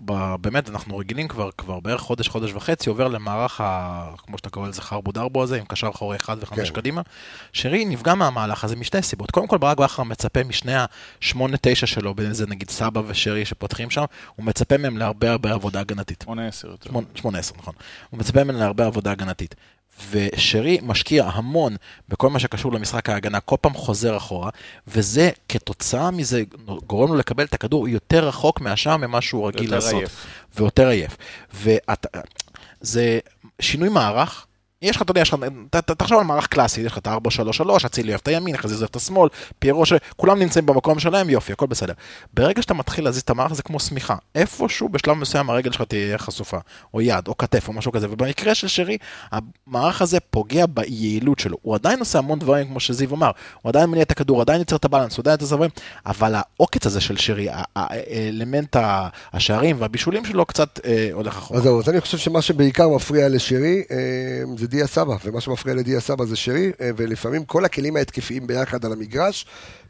באמת, אנחנו רגילים כבר, כבר בערך חודש, חודש וחצי, עובר למערך, ה, כמו שאתה קורא לזה, חרבו דרבו הזה, עם קשר אחורי אחד וחמש כן. קדימה. שרי נפגע מהמהלך הזה משתי סיבות. קודם כל, ברק בכר מצפה משני השמונה-תשע שלו, בין זה נגיד סבא ושרי שפותחים שם, הוא מצפה מהם להרבה הרבה עבודה הגנתית. 18 יותר. שמונה- 18, נכון. הוא מצפה ממנו להרבה עבודה הגנתית. ושרי משקיע המון בכל מה שקשור למשחק ההגנה, כל פעם חוזר אחורה, וזה, כתוצאה מזה, גורם לו לקבל את הכדור יותר רחוק מהשאר ממה שהוא רגיל לעשות. עייף. ויותר עייף. וזה שינוי מערך. יש לך, אתה יודע, יש לך, תחשוב על מערך קלאסי, יש לך את ה-4-3-3, אצילי אוהב את הימין, אחרי זה עוזב את השמאל, פיירו, כולם נמצאים במקום שלהם, יופי, הכל בסדר. ברגע שאתה מתחיל להזיז את המערך זה כמו שמיכה. איפשהו בשלב מסוים הרגל שלך תהיה חשופה, או יד, או כתף, או משהו כזה, ובמקרה של שרי, המערך הזה פוגע ביעילות שלו. הוא עדיין עושה המון דברים, כמו שזיו אמר, הוא עדיין מניע את הכדור, עדיין יוצר את הבלנס, הוא עדיין יוצר את הדברים, אבל העוקץ הזה של שרי, האלמנט השערים והבישולים שלו קצת אה, הולך אחורה. אז אני חושב שמה שבעיקר מפריע לשרי אה, זה דיה סבא, ומה שמפריע לדיה סבא זה שרי, אה, ולפעמים כל הכלים ההתקפיים ביחד על המגרש,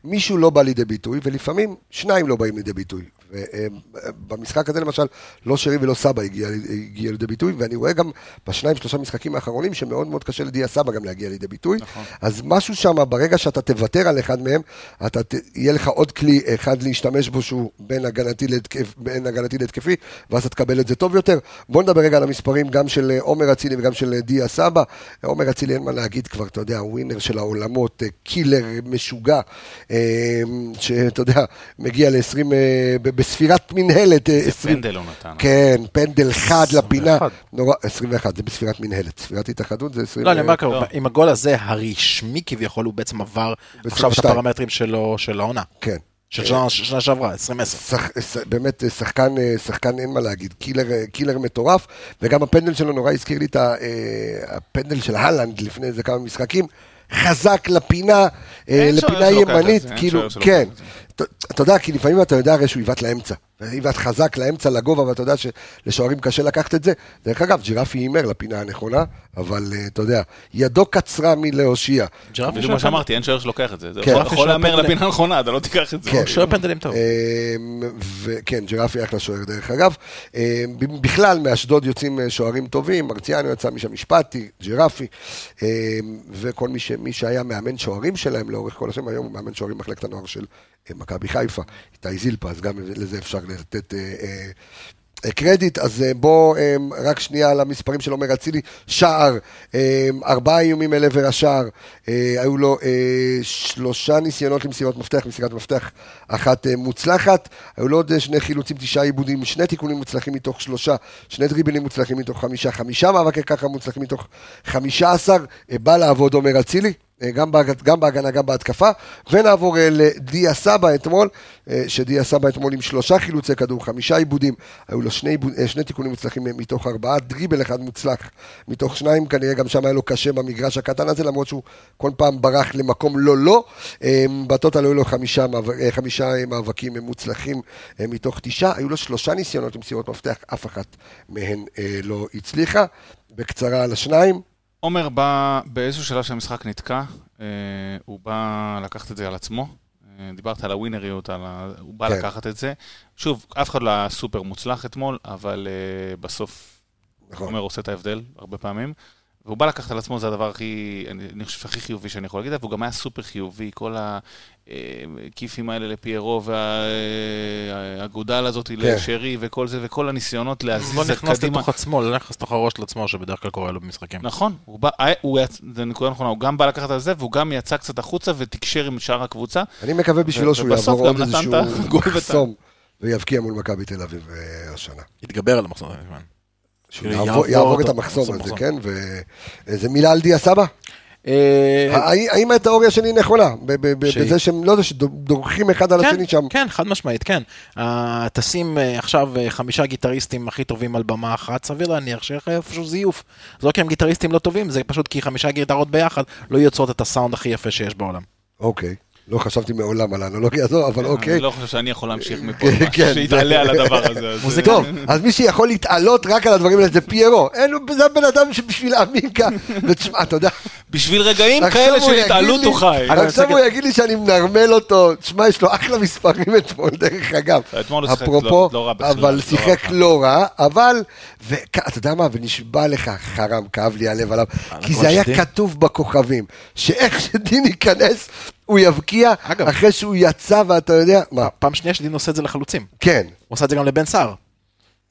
מישהו לא בא לידי ביטוי, ולפעמים שניים לא באים לידי ביטוי. ובמשחק הזה למשל, לא שרי ולא סבא הגיע, הגיע לידי ביטוי, ואני רואה גם בשניים שלושה משחקים האחרונים שמאוד מאוד קשה לדיה סבא גם להגיע לידי ביטוי. נכון. אז משהו שם, ברגע שאתה תוותר על אחד מהם, אתה ת, יהיה לך עוד כלי אחד להשתמש בו שהוא בין הגנתי, להתקף, בין הגנתי להתקפי, ואז אתה תקבל את זה טוב יותר. בוא נדבר רגע על המספרים גם של אה, עומר אצילי וגם של אה, דיה סבא. עומר אצילי אין מה להגיד כבר, אתה יודע, ווינר של העולמות, אה, קילר משוגע, שאתה יודע, מגיע ל-20, בספירת מנהלת. אה, זה 20 פנדל הוא נתן. כן, פנדל חד לפינה. 21. נורא, 21, זה בספירת מנהלת. ספירת התאחדות זה 20... לא, אני אומר אה, ככה. עם הגול הזה, הרשמי כביכול, הוא בעצם עבר עכשיו את 22. הפרמטרים שלו, של העונה. כן. של שנה- שנה שעברה, 2010. שח, ש, באמת אה, שחקן, אה, שחקן אין מה להגיד, killer, אה, killer מטורף, וגם הפנדל שלו נורא הזכיר לי את ה- אה, הפנדל של הלנד לפני איזה כמה משחקים, חזק לפינה, אה, לפינה ימנית, כאילו, כן, אתה יודע, כי לפעמים אתה יודע הרי שהוא יבעט לאמצע, יבעט חזק לאמצע, לגובה, ואתה יודע שלשוערים קשה לקחת את זה. דרך אגב, ג'ירפי הימר לפינה הנכונה, אבל אה, אתה יודע, ידו קצרה מלהושיע. שוער מה שאמרתי, אין שוער שלוקח את זה. זה כן. יכול- להמר. לפינה הנכונה, אתה לא תיקח את זה. כן. שוער פנדלים טוב. אמ, וכן, ג'רפי אחלה שוער דרך אגב. אמ, בכלל, מאשדוד יוצאים אה, שוערים טובים, מרציאנו יצא משם משפטי, ג'רפי, אמ, וכל מי, ש, מי שהיה מאמן שוערים שלהם לאורך כל השם, היום הוא מאמן שוערים במחלקת הנוער של אה, מכבי חיפה, איתי זילפה, אז גם לזה אפשר לתת... אה, אה, קרדיט, אז אה, בוא אה, רק שנייה על המספרים של עומר אצילי, שער, ארבעה איומים אל עבר השער, היו לו שלושה ניסיונות למסירת מפתח, מסירת מפתח אחת מוצלחת, היו לו עוד שני חילוצים, תשעה עיבודים, שני תיקונים מוצלחים מתוך שלושה, שני דריבלים מוצלחים מתוך חמישה, חמישה מאבקי ככה מוצלחים מתוך חמישה עשר, בא לעבוד עומר אצילי. אה, גם, בהג... גם בהגנה, גם בהתקפה, ונעבור אה, לדיה סבא אתמול, אה, שדיה סבא אתמול עם שלושה חילוצי כדור, חמישה עיבודים, היו לו שני, שני תיקונים מוצלחים מתוך ארבעה, דריבל אחד מוצלח מתוך שניים, כנראה גם שם היה לו קשה במגרש הקטן הזה, למרות שהוא כל פעם ברח למקום לא לא, בטוטל היו לו חמישה, חמישה מאבקים מוצלחים מתוך תשעה, היו לו שלושה ניסיונות למסירות מפתח, אף אחת מהן לא הצליחה. בקצרה על השניים, עומר בא באיזשהו שלב שהמשחק נתקע, אה, הוא בא לקחת את זה על עצמו. אה, דיברת על הווינריות, על ה... הוא בא כן. לקחת את זה. שוב, אף אחד לא היה סופר מוצלח אתמול, אבל אה, בסוף נכון. עומר עושה את ההבדל הרבה פעמים. והוא בא לקחת על עצמו, זה הדבר הכי, אני, חושב, הכי חיובי שאני יכול להגיד, והוא גם היה סופר חיובי, כל הכיפים האלה לפיירו והאגודל הזאת כן. לשרי וכל זה, וכל הניסיונות הוא להזיז לא את נכנס קדימה. לתוך עצמו, לא נכנס לתוך הראש של עצמו, שבדרך כלל קורה לו במשחקים. נכון, הוא בא, אה, הוא יצ... זה נקודה נכונה, הוא גם בא לקחת על זה, והוא גם יצא קצת החוצה ותקשר עם שאר הקבוצה. אני מקווה בשבילו שהוא יעבור עוד איזשהו מחסום ויבקיע מול מכבי תל אביב אה, השנה. התגבר על המחסום. כן. שהוא יעבור יעבור, יעבור את המחסום מחסום, הזה, מחסום. כן? ואיזה מילה על דיה סבא? אה, האם התיאוריה שלי נכונה? בזה שהם, לא יודע, שדורכים אחד על כן, השני שם. כן, חד משמעית, כן. תשים אה, עכשיו אה, חמישה גיטריסטים הכי טובים על במה אחת, סביר להניח שיהיה איפשהו זיוף. זה לא כי הם גיטריסטים לא טובים, זה פשוט כי חמישה גיטרות ביחד לא יוצרות את הסאונד הכי יפה שיש בעולם. אוקיי. לא חשבתי מעולם על האנלוגיה הזו, אבל אוקיי. אני לא חושב שאני יכול להמשיך מפה, כן, כן, שיתעלה על הדבר הזה. טוב, אז מי שיכול להתעלות רק על הדברים האלה זה פיירו. זה הבן אדם שבשביל עמיקה. (laughs) ותשמע, אתה יודע, בשביל רגעים כאלה של התעלות הוא חי. עכשיו הוא יגיד לי שאני מנרמל אותו. תשמע, יש לו אחלה מספרים אתמול, דרך אגב. אתמול הוא שיחק אפרופו, לא- לא רע בכלל, אבל לא שיחק. לא רע, אבל, ואתה יודע מה, ונשבע לך, חרם, כאב לי הלב עליו, כי זה היה? כתוב בכוכבים, שאיך שדין ייכנס, הוא יבקיע, אגב. אחרי שהוא יצא, ואתה יודע, מה, פעם שנייה שדין עושה את זה לחלוצים. כן, הוא עושה את זה גם לבן סער.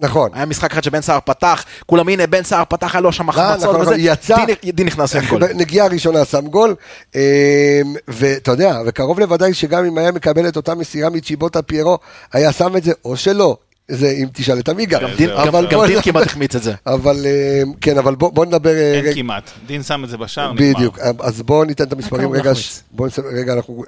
נכון. היה משחק אחד שבן סער פתח, כולם הנה בן סער פתח, היה לו שם נכון, החמצות נכון, וזה, יצא. דין- דין נכנס עם גול. (laughs) נגיעה ראשונה שם גול, אמ, ואתה יודע, וקרוב לוודאי שגם אם היה מקבל את אותה מסירה מצ'יבוטה פיירו, היה שם את זה, או שלא, זה אם תשאל את עמיגה. גם דין- אבל גם- גם בוא- דין כמעט החמיץ את זה. (laughs) אבל אמ, כן, אבל בוא בוא נדבר... אה, אין כמעט. דין שם את זה בשער, נגמר. בדיוק, אז בואו ניתן את המספרים רגע, בואו רגע, אנחנו,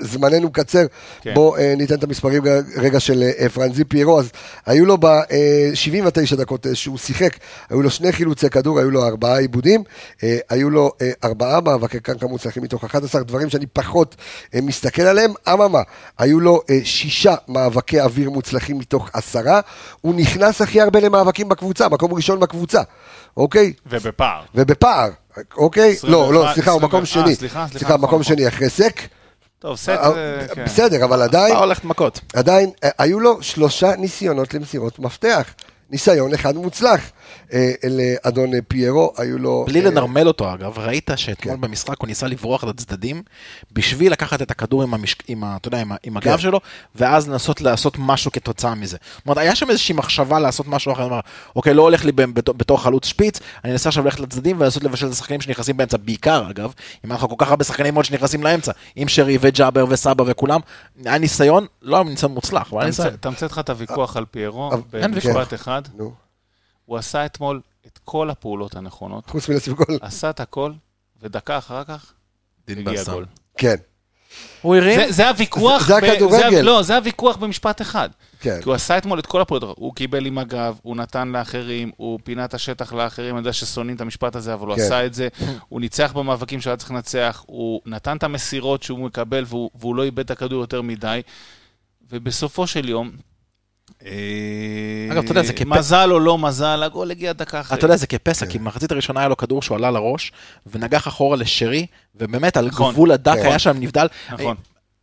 זמננו קצר, כן. בואו אה, ניתן את המספרים רגע- של אה, פרנזי פיירו, אז היו לו ב-79 דקות אה, שהוא שיחק, היו לו שני חילוצי כדור, היו לו ארבעה עיבודים, אה, היו לו אה, ארבעה מאבקי קרקע מוצלחים מתוך 11 דברים שאני פחות אה, מסתכל עליהם, אממה, היו לו אה, שישה מאבקי אוויר מוצלחים מתוך עשרה, הוא נכנס הכי הרבה למאבקים בקבוצה, מקום ראשון בקבוצה, אוקיי? ובפער. ובפער, אוקיי? 21, לא, לא, סליחה, הוא מקום 21, שני. אה, סליחה, סליחה, סליחה, נכון, מקום נכון. שני אחרי סק. טוב, סט, אה, אה, כן. בסדר, אבל עדיין, מה הולכת מכות? עדיין, אה, היו לו שלושה ניסיונות למסירות מפתח. ניסיון אחד מוצלח. אה, לאדון אה, פיירו, היו לו... בלי אה, לנרמל אותו אגב, ראית שאתמול במשחק הוא ניסה לברוח לצדדים בשביל לקחת את הכדור עם, המשק... עם, ה... אתה יודע, עם, ה... עם הגב כן. שלו, ואז לנסות לעשות משהו כתוצאה מזה. זאת אומרת, היה שם איזושהי מחשבה לעשות משהו אחר, אמר, אוקיי, לא הולך לי בתור, בתור חלוץ שפיץ, אני אנסה עכשיו ללכת לצדדים ולנסות לבשל את השחקנים שנכנסים באמצע, בעיקר אגב, אם היה לך כל כך הרבה שחקנים עוד שנכנסים לאמצע, עם שרי וג'אבר וסבא וכולם, היה ניסיון, לא היה ניסיון מוצלח, אבל היה ניסיון. תמצא לך את הוויכוח על פיירו אבל- אין ויכוח. במשפט אחד. נו, הוא עשה אתמול את כל הפעולות הנכונות, חוץ מלשים גול. עשה את הכל, ודקה אחר כך דין הגיע. גול. כן, הוא הרים, זה- זה הוויכוח, זה- זה הכדורגל. לא, זה הוויכוח במשפט אחד. כן. כי הוא עשה אתמול את כל הפעולות, הוא קיבל עם הגב, הוא נתן לאחרים, הוא פינה את השטח לאחרים, אני יודע ששונאים את המשפט הזה, אבל הוא כן. עשה את זה, הוא ניצח במאבקים שהיה צריך לנצח, הוא נתן את המסירות שהוא מקבל והוא, והוא לא איבד את הכדור יותר מדי, ובסופו של יום, אגב, אתה יודע, זה כפ- מזל או לא מזל, הגול הגיע דקה אחרי. אתה יודע, זה כפסע, כי במחצית הראשונה היה לו כדור שהוא עלה לראש, ונגח אחורה לשרי, ובאמת על נכון. גבול הדק כן. היה שם נבדל. נכון.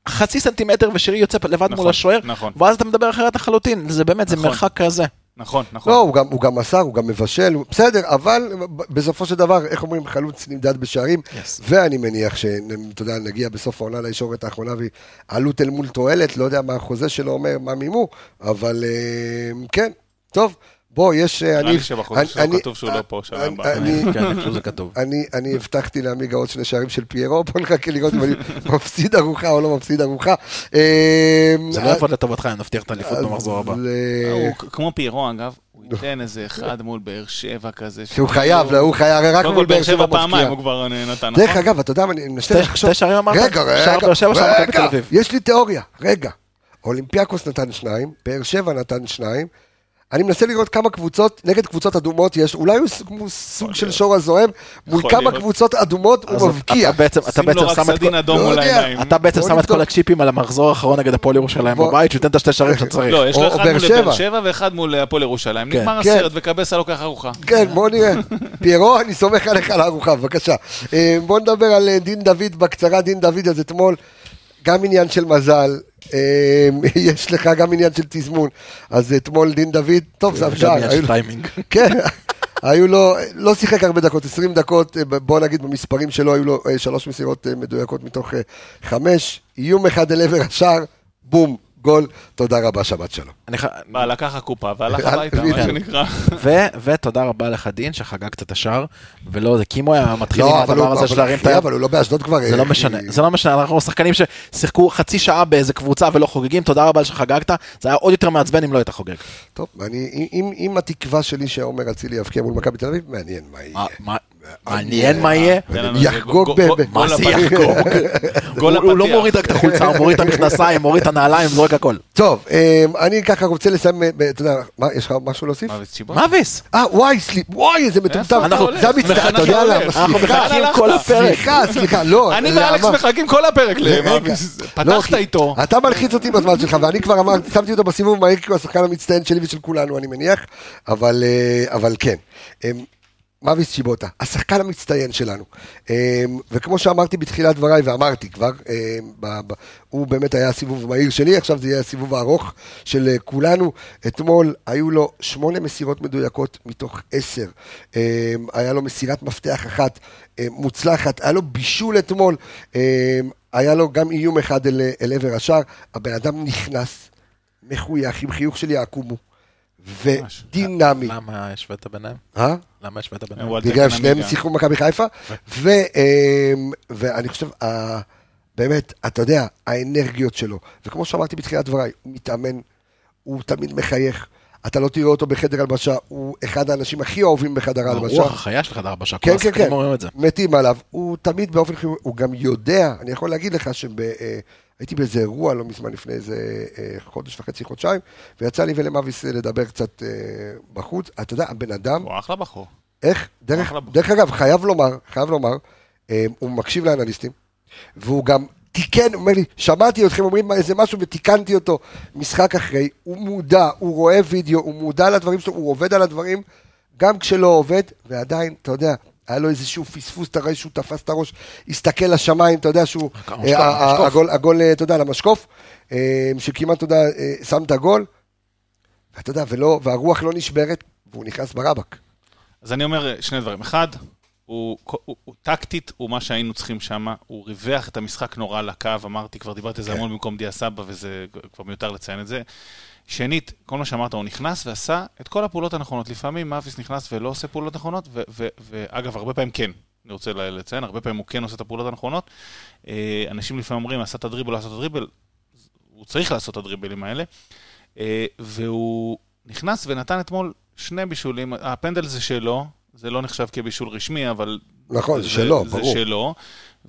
חצי סנטימטר ושרי יוצא לבד נכון, מול השוער, נכון. ואז אתה מדבר אחרת לחלוטין, זה באמת, זה נכון. מרחק כזה. נכון, נכון. לא, הוא גם, הוא גם מסר, הוא גם מבשל, הוא- בסדר, אבל בסופו של דבר, איך אומרים, חלוץ נמדד בשערים, Yes. ואני מניח שאתה יודע, נגיע בסוף העונה לישורת האחרונה, ועלות אל מול תועלת, לא יודע מה החוזה שלו אומר, מה מימו, אבל אה, כן, טוב, בוא, יש... אה, נראה אני- לי שבחוזה שלו אני- כתוב שהוא לא פה שנה אני- הבאה. אני- כן, אני חושב שזה כתוב. אני, הבטחתי לעמיגה עוד שני שערים של פיירו, בוא נחכה לראות אם אני (laughs) מפסיד ארוחה או לא מפסיד ארוחה. אה, זה לא יעבוד לטובתך, אני מבטיח את האליפות במחזור הבא. אה, כמו פיירו אגב, הוא ייתן איזה אחד מול באר שבע כזה. שהוא חייב, לא, הוא חייב, הרי רק מול כל באר שבע. פעמיים הוא כבר אה, נתן, דרך נכון? אגב, אתה יודע מה, אני מנסה לחשוב. שתי שערים אמרת? רגע, רגע. יש לי תיאוריה, רגע. אולימפיאקוס נתן שניים, באר שבע נתן שניים. אני מנסה לראות כמה קבוצות, נגד קבוצות אדומות יש, אולי הוא סוג של שור הזוהם, מול כמה להיות. קבוצות אדומות הוא מבקיע. אתה בעצם- אתה בעצם שם את סדין כל- אדום לא. כל הצ'יפים על המחזור האחרון נגד הפועל ירושלים בוא- בבית, שייתן את השתי שערים שאתה צריך. לא, יש לו אחד מול. באר שבע ואחד מול הפועל ירושלים. כן. נגמר כן. הסרט וקבסה לוקח ארוחה. כן, בוא נראה. (laughs) פיירו, אני סומך עליך על הארוחה, בבקשה. אה, בוא נדבר על אה, דין דוד בקצרה. דין דוד, אז אתמול, גם עניין של מזל, (laughs) יש לך גם עניין של תזמון. אז אתמול דין דוד, טוב, זה אפשר. עניין של טיימינג. (laughs) כן, היו לו, לא שיחק הרבה דקות, 20 דקות, אה, בוא נגיד במספרים שלו, היו לו אה, שלוש מסירות אה, מדויקות מתוך חמש, איום אחד אל עבר השער, בום, גול, תודה רבה, שבת שלום. אני ח- בא, לקח הקופה והלך אה, הביתה, מה. שנקרא. ו- ותודה רבה לך דין שחגגת את השער, ולא, זה כי אם הוא היה מתחיל עם לא, אבל הדבר הזה של להרים את היד, אבל הוא לא באשדוד כבר. זה אה, לא משנה, זה לא משנה, אנחנו שחקנים ששיחקו חצי שעה באיזה קבוצה ולא חוגגים, תודה רבה שחגגת, זה היה עוד יותר מעצבן אם לא היית חוגג. טוב, אני, אם, אם התקווה שלי שעומר אצילי יבקיע מול מכבי תל אביב, מעניין מה יהיה. מעניין מה יהיה. תן לנו יחגוג ב- מה זה. יחגוג? (laughs) הוא לא. מוריד רק את החולצה, הוא מוריד את המכנסיים, מוריד את הנעליים, זורק הכל. טוב, אמ, אני ככה רוצה לסיים, אתה יודע, מה, יש לך משהו להוסיף? מאביס, אה, וואי, סליפ, וואי, איזה מטומטם. אנחנו- הולך? זה המצטער, לאן אתה יודע אתה למה? הולך? אנחנו סליחה, מחכים? כל הפרק. סליחה, סליחה, לא. אני? ואלכס מחכים כל הפרק. למאביס. לא, פתחת איתו. אתה מלחיץ אותי בזמן שלך, ואני כבר אמרתי, שמתי אותו בסיבוב מהיר, כי הוא השחקן המצטיין שלי ושל כולנו, אני מניח, אבל, אה, אבל כן. מאביס צ'יבוטה, השחקן המצטיין שלנו. אמ, וכמו שאמרתי בתחילת דבריי, ואמרתי כבר, אמ, הוא באמת היה הסיבוב המהיר שלי, עכשיו זה יהיה הסיבוב הארוך של אה, כולנו. אתמול היו לו שמונה מסירות מדויקות מתוך עשר. אמ, היה לו מסירת מפתח אחת אה, מוצלחת, היה לו בישול אתמול, היה לו גם איום אחד אל, אל עבר השער. הבן אדם נכנס, מחוייך, עם חיוך של יעקומו. ודינמי. למה השווית ביניהם? אה? למה השווית ביניהם? הוא על בגלל שניהם. שיחקו במכבי חיפה, ואני חושב, ה- באמת, אתה יודע, האנרגיות שלו, וכמו שאמרתי בתחילת דבריי, הוא מתאמן, הוא תמיד מחייך, אתה לא תראה אותו בחדר הלבשה, הוא אחד האנשים הכי אוהבים בחדר ההלבשה. הרוח החיה של חדר הבשה, כל כן, כן, השחקנים כן, אומרים את זה. מתים עליו, הוא תמיד באופן חיובי, הוא גם יודע, אני יכול להגיד לך שהייתי באיזה אירוע לא מזמן, לפני איזה אה, חודש וחצי, חודשיים, ויצא לי ולמאביס לדבר קצת אה, בחוץ, אתה יודע, הבן אדם, הוא אחלה בחור. איך, דרך, אחלה בחור. דרך אגב, חייב לומר, חייב לומר, אה, הוא מקשיב לאנליסטים, והוא גם תיקן, הוא אומר לי, שמעתי אתכם אומרים איזה משהו ותיקנתי אותו משחק אחרי, הוא מודע, הוא רואה וידאו, הוא מודע לדברים שלו, הוא עובד על הדברים, גם כשלא עובד, ועדיין, אתה יודע, היה לו איזשהו פספוס, אתה רואה שהוא תפס את הראש, הסתכל לשמיים, אתה יודע שהוא, אה, ה- המשקוף. הגול, אה, אתה יודע, למשקוף, אה, שכמעט, אתה יודע, אה, שם את הגול, ואתה יודע, והרוח לא נשברת, והוא נכנס ברבק. אז אני אומר אה, שני דברים. אחד, הוא, הוא, הוא טקטית, הוא מה שהיינו צריכים שם, הוא ריווח את המשחק נורא לקו, אמרתי, כבר דיברתי על זה כן. המון במקום דיה סבא, וזה כבר מיותר לציין את זה. שנית, כל מה שאמרת, הוא נכנס ועשה את כל הפעולות הנכונות. לפעמים מאביס נכנס ולא עושה פעולות נכונות, ו- ו- ואגב, הרבה פעמים כן. אני רוצה לציין, הרבה פעמים הוא כן עושה את הפעולות הנכונות. אה, אנשים לפעמים אומרים, עשה את הדריבל, לא עשה את הדריבל, הוא צריך לעשות את הדריבלים האלה. אה, והוא נכנס ונתן אתמול שני בישולים, הפנדל זה שלו, זה לא נחשב כבישול רשמי, אבל... נכון, זה שלו, זה ברור. שלו.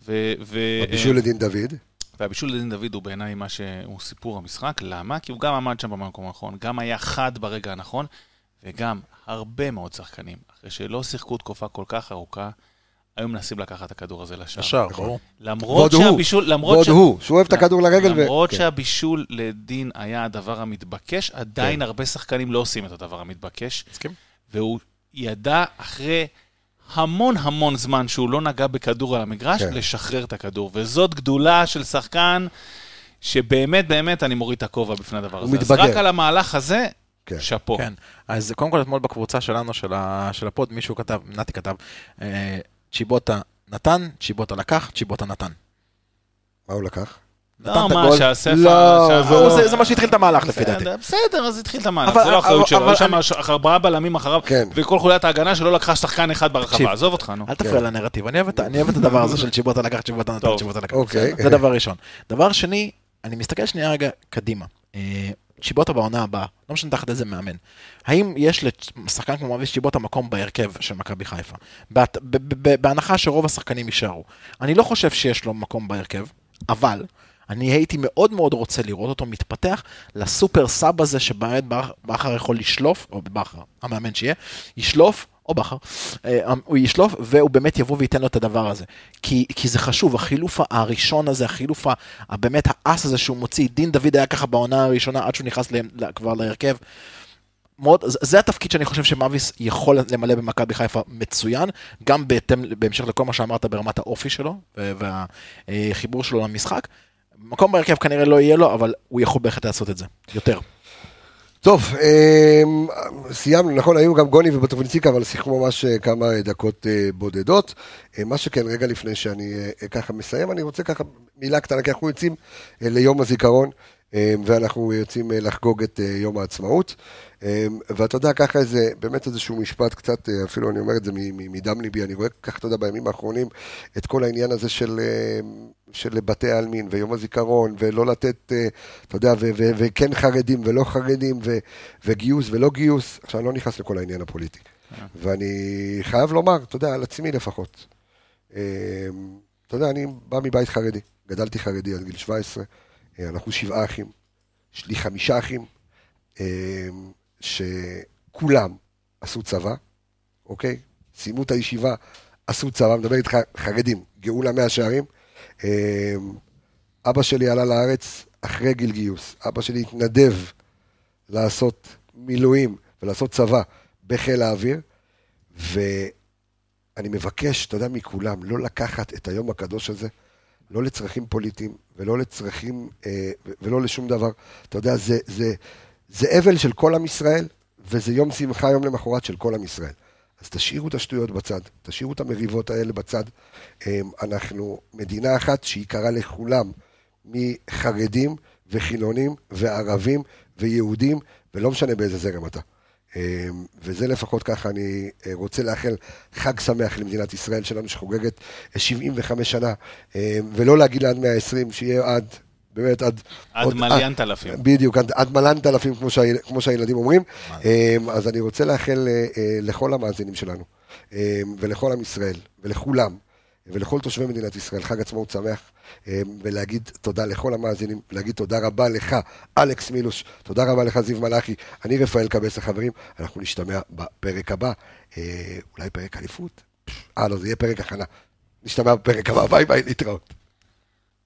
ו- ו- הבישול לדין דוד. והבישול לדין דוד הוא בעיניי מה שהוא סיפור המשחק. למה? כי הוא גם עמד שם במקום הנכון, גם היה חד ברגע הנכון, וגם הרבה מאוד שחקנים, אחרי שלא שיחקו תקופה כל כך ארוכה, היו מנסים לקחת את הכדור הזה לשער. ישר, ברור. למרות הוא, שהבישול... למרות ועוד ש- הוא, שהוא אוהב את הכדור לרגל. ו- למרות כן. שהבישול לדין היה הדבר המתבקש, עדיין הרבה שחקנים לא עושים את הדבר המתבקש, מסכים? והוא ידע אחרי המון המון זמן שהוא לא נגע בכדור על המגרש, כן. לשחרר את הכדור. וזאת גדולה של שחקן שבאמת באמת אני מוריד את הכובע בפני הדבר הוא הזה. אז מתבגר. רק על המהלך הזה, כן. שאפו. כן. אז קודם כל אתמול בקבוצה שלנו, של ה- של הפוד, מישהו כתב, נתי כתב, אה, צ'יבוטה נתן, צ'יבוטה לקח, צ'יבוטה נתן. מה הוא לקח? לא, מה. שהספר... לא, זה לא- זה- זה מה שהתחיל את המהלך לפי דעתי. בסדר, אז התחיל את המהלך, אבל- זה לא אחריות שלו. אבל היו שם ארבעה בלמים אחריו, כן. וכל חוליית ההגנה שלא לקחה שחקן אחד תקשיב, ברחבה. עזוב אותך, נו. אל תפריע לנרטיב, אני אוהב את ה- אני אוהב את הדבר הזה של צ'יבוטה לקח, צ'יבוטה נתן. צ'יבוטה לקח. אוקיי. זה דבר ראשון. דבר שני, אני מסתכל שנייה רגע קדימה. אה, צ'יבוטה בעונה הבאה, לא משנה תחת איזה מאמן. האם יש לשחקן כמו מאביס צ'יבוטה מקום בהרכב של מכבי חיפה? בהנחה שרוב השחקנים יישארו. אני לא חושב שיש לו מקום בהרכב, אבל אני הייתי מאוד מאוד רוצה לראות אותו מתפתח לסופר סאב הזה שבאמת בכר- יכול לשלוף, או בכר, המאמן שיהיה, ישלוף. או בכר, אה, הוא ישלוף והוא באמת יבוא וייתן לו את הדבר הזה. כי, כי זה חשוב, החילוף הראשון הזה, החילוף הבאמת האס הזה שהוא מוציא, דין דוד היה ככה בעונה הראשונה עד שהוא נכנס ל- ל- כבר להרכב. מאוד, זה- התפקיד שאני חושב שמאביס יכול למלא במכבי חיפה מצוין, גם בהתאם, בהמשך לכל מה שאמרת ברמת האופי שלו והחיבור שלו למשחק. מקום בהרכב כנראה לא יהיה לו, אבל הוא יכול בהחלט לעשות את זה, יותר. טוב, אמ, סיימנו, נכון, היו גם גוני ובטובנציקה, אבל שיחקו ממש אה, כמה דקות אה, בודדות. אה, מה שכן, רגע לפני שאני ככה מסיים, אני רוצה ככה מילה קטנה, כי אנחנו יוצאים ליום הזיכרון, ואנחנו יוצאים אה, לחגוג את אה, יום העצמאות. אה, ואתה יודע, ככה איזה, באמת איזשהו משפט קצת, אה, אפילו אני אומר את זה מדם ליבי, אני רואה ככה, אתה יודע, בימים האחרונים, את כל העניין הזה של, אה, של בתי העלמין ויום הזיכרון, ולא לתת, אתה יודע, וכן חרדים ולא חרדים, וגיוס ולא גיוס. עכשיו, אני לא נכנס לכל העניין הפוליטי. ואני חייב לומר, אתה יודע, על עצמי לפחות. אתה יודע, אני בא מבית חרדי, גדלתי חרדי עד גיל 17, אה, אנחנו שבעה אחים, יש לי חמישה אחים, אה, שכולם עשו צבא, אוקיי? סיימו את הישיבה, עשו צבא, מדבר איתך חרדים, גאולה מאה שערים. אה, אבא שלי עלה לארץ אחרי גיל גיוס, אבא שלי התנדב לעשות מילואים ולעשות צבא בחיל האוויר, ואני מבקש, אתה יודע, מכולם, לא לקחת את היום הקדוש הזה, לא לצרכים פוליטיים ולא לצרכים, אה, ולא לשום דבר. אתה יודע, זה, זה, זה אבל של כל עם ישראל, וזה יום שמחה, יום למחרת של כל עם ישראל. אז תשאירו את השטויות בצד, תשאירו את המריבות האלה בצד. אה, אנחנו מדינה אחת שהיא קרה לכולם, מחרדים וחילונים וערבים ויהודים, ולא משנה באיזה זרם אתה. אה, וזה לפחות ככה, אני אה, רוצה לאחל חג שמח למדינת ישראל שלנו שחוגגת אה, 75 שנה, אה, ולא להגיד לה עד 120, שיהיה עד, באמת עד... עד עוד- מליינט אלפים. בדיוק, עד, עד מלנת אלפים, כמו, שהיל, כמו שהילדים אומרים. אה, אז אני רוצה לאחל אה, אה, לכל המאזינים שלנו, אה, ולכל עם ישראל, ולכולם, ולכל תושבי מדינת ישראל, חג עצמאות שמח, אה, ולהגיד תודה לכל המאזינים, ולהגיד תודה רבה לך, אלכס מילוש, תודה רבה לך, זיו מלאכי, אני רפאל קבס, החברים, אנחנו נשתמע בפרק הבא, אה, אולי פרק אליפות? אה, לא, זה יהיה פרק הכנה. נשתמע בפרק הבא, ביי ביי, להתראות.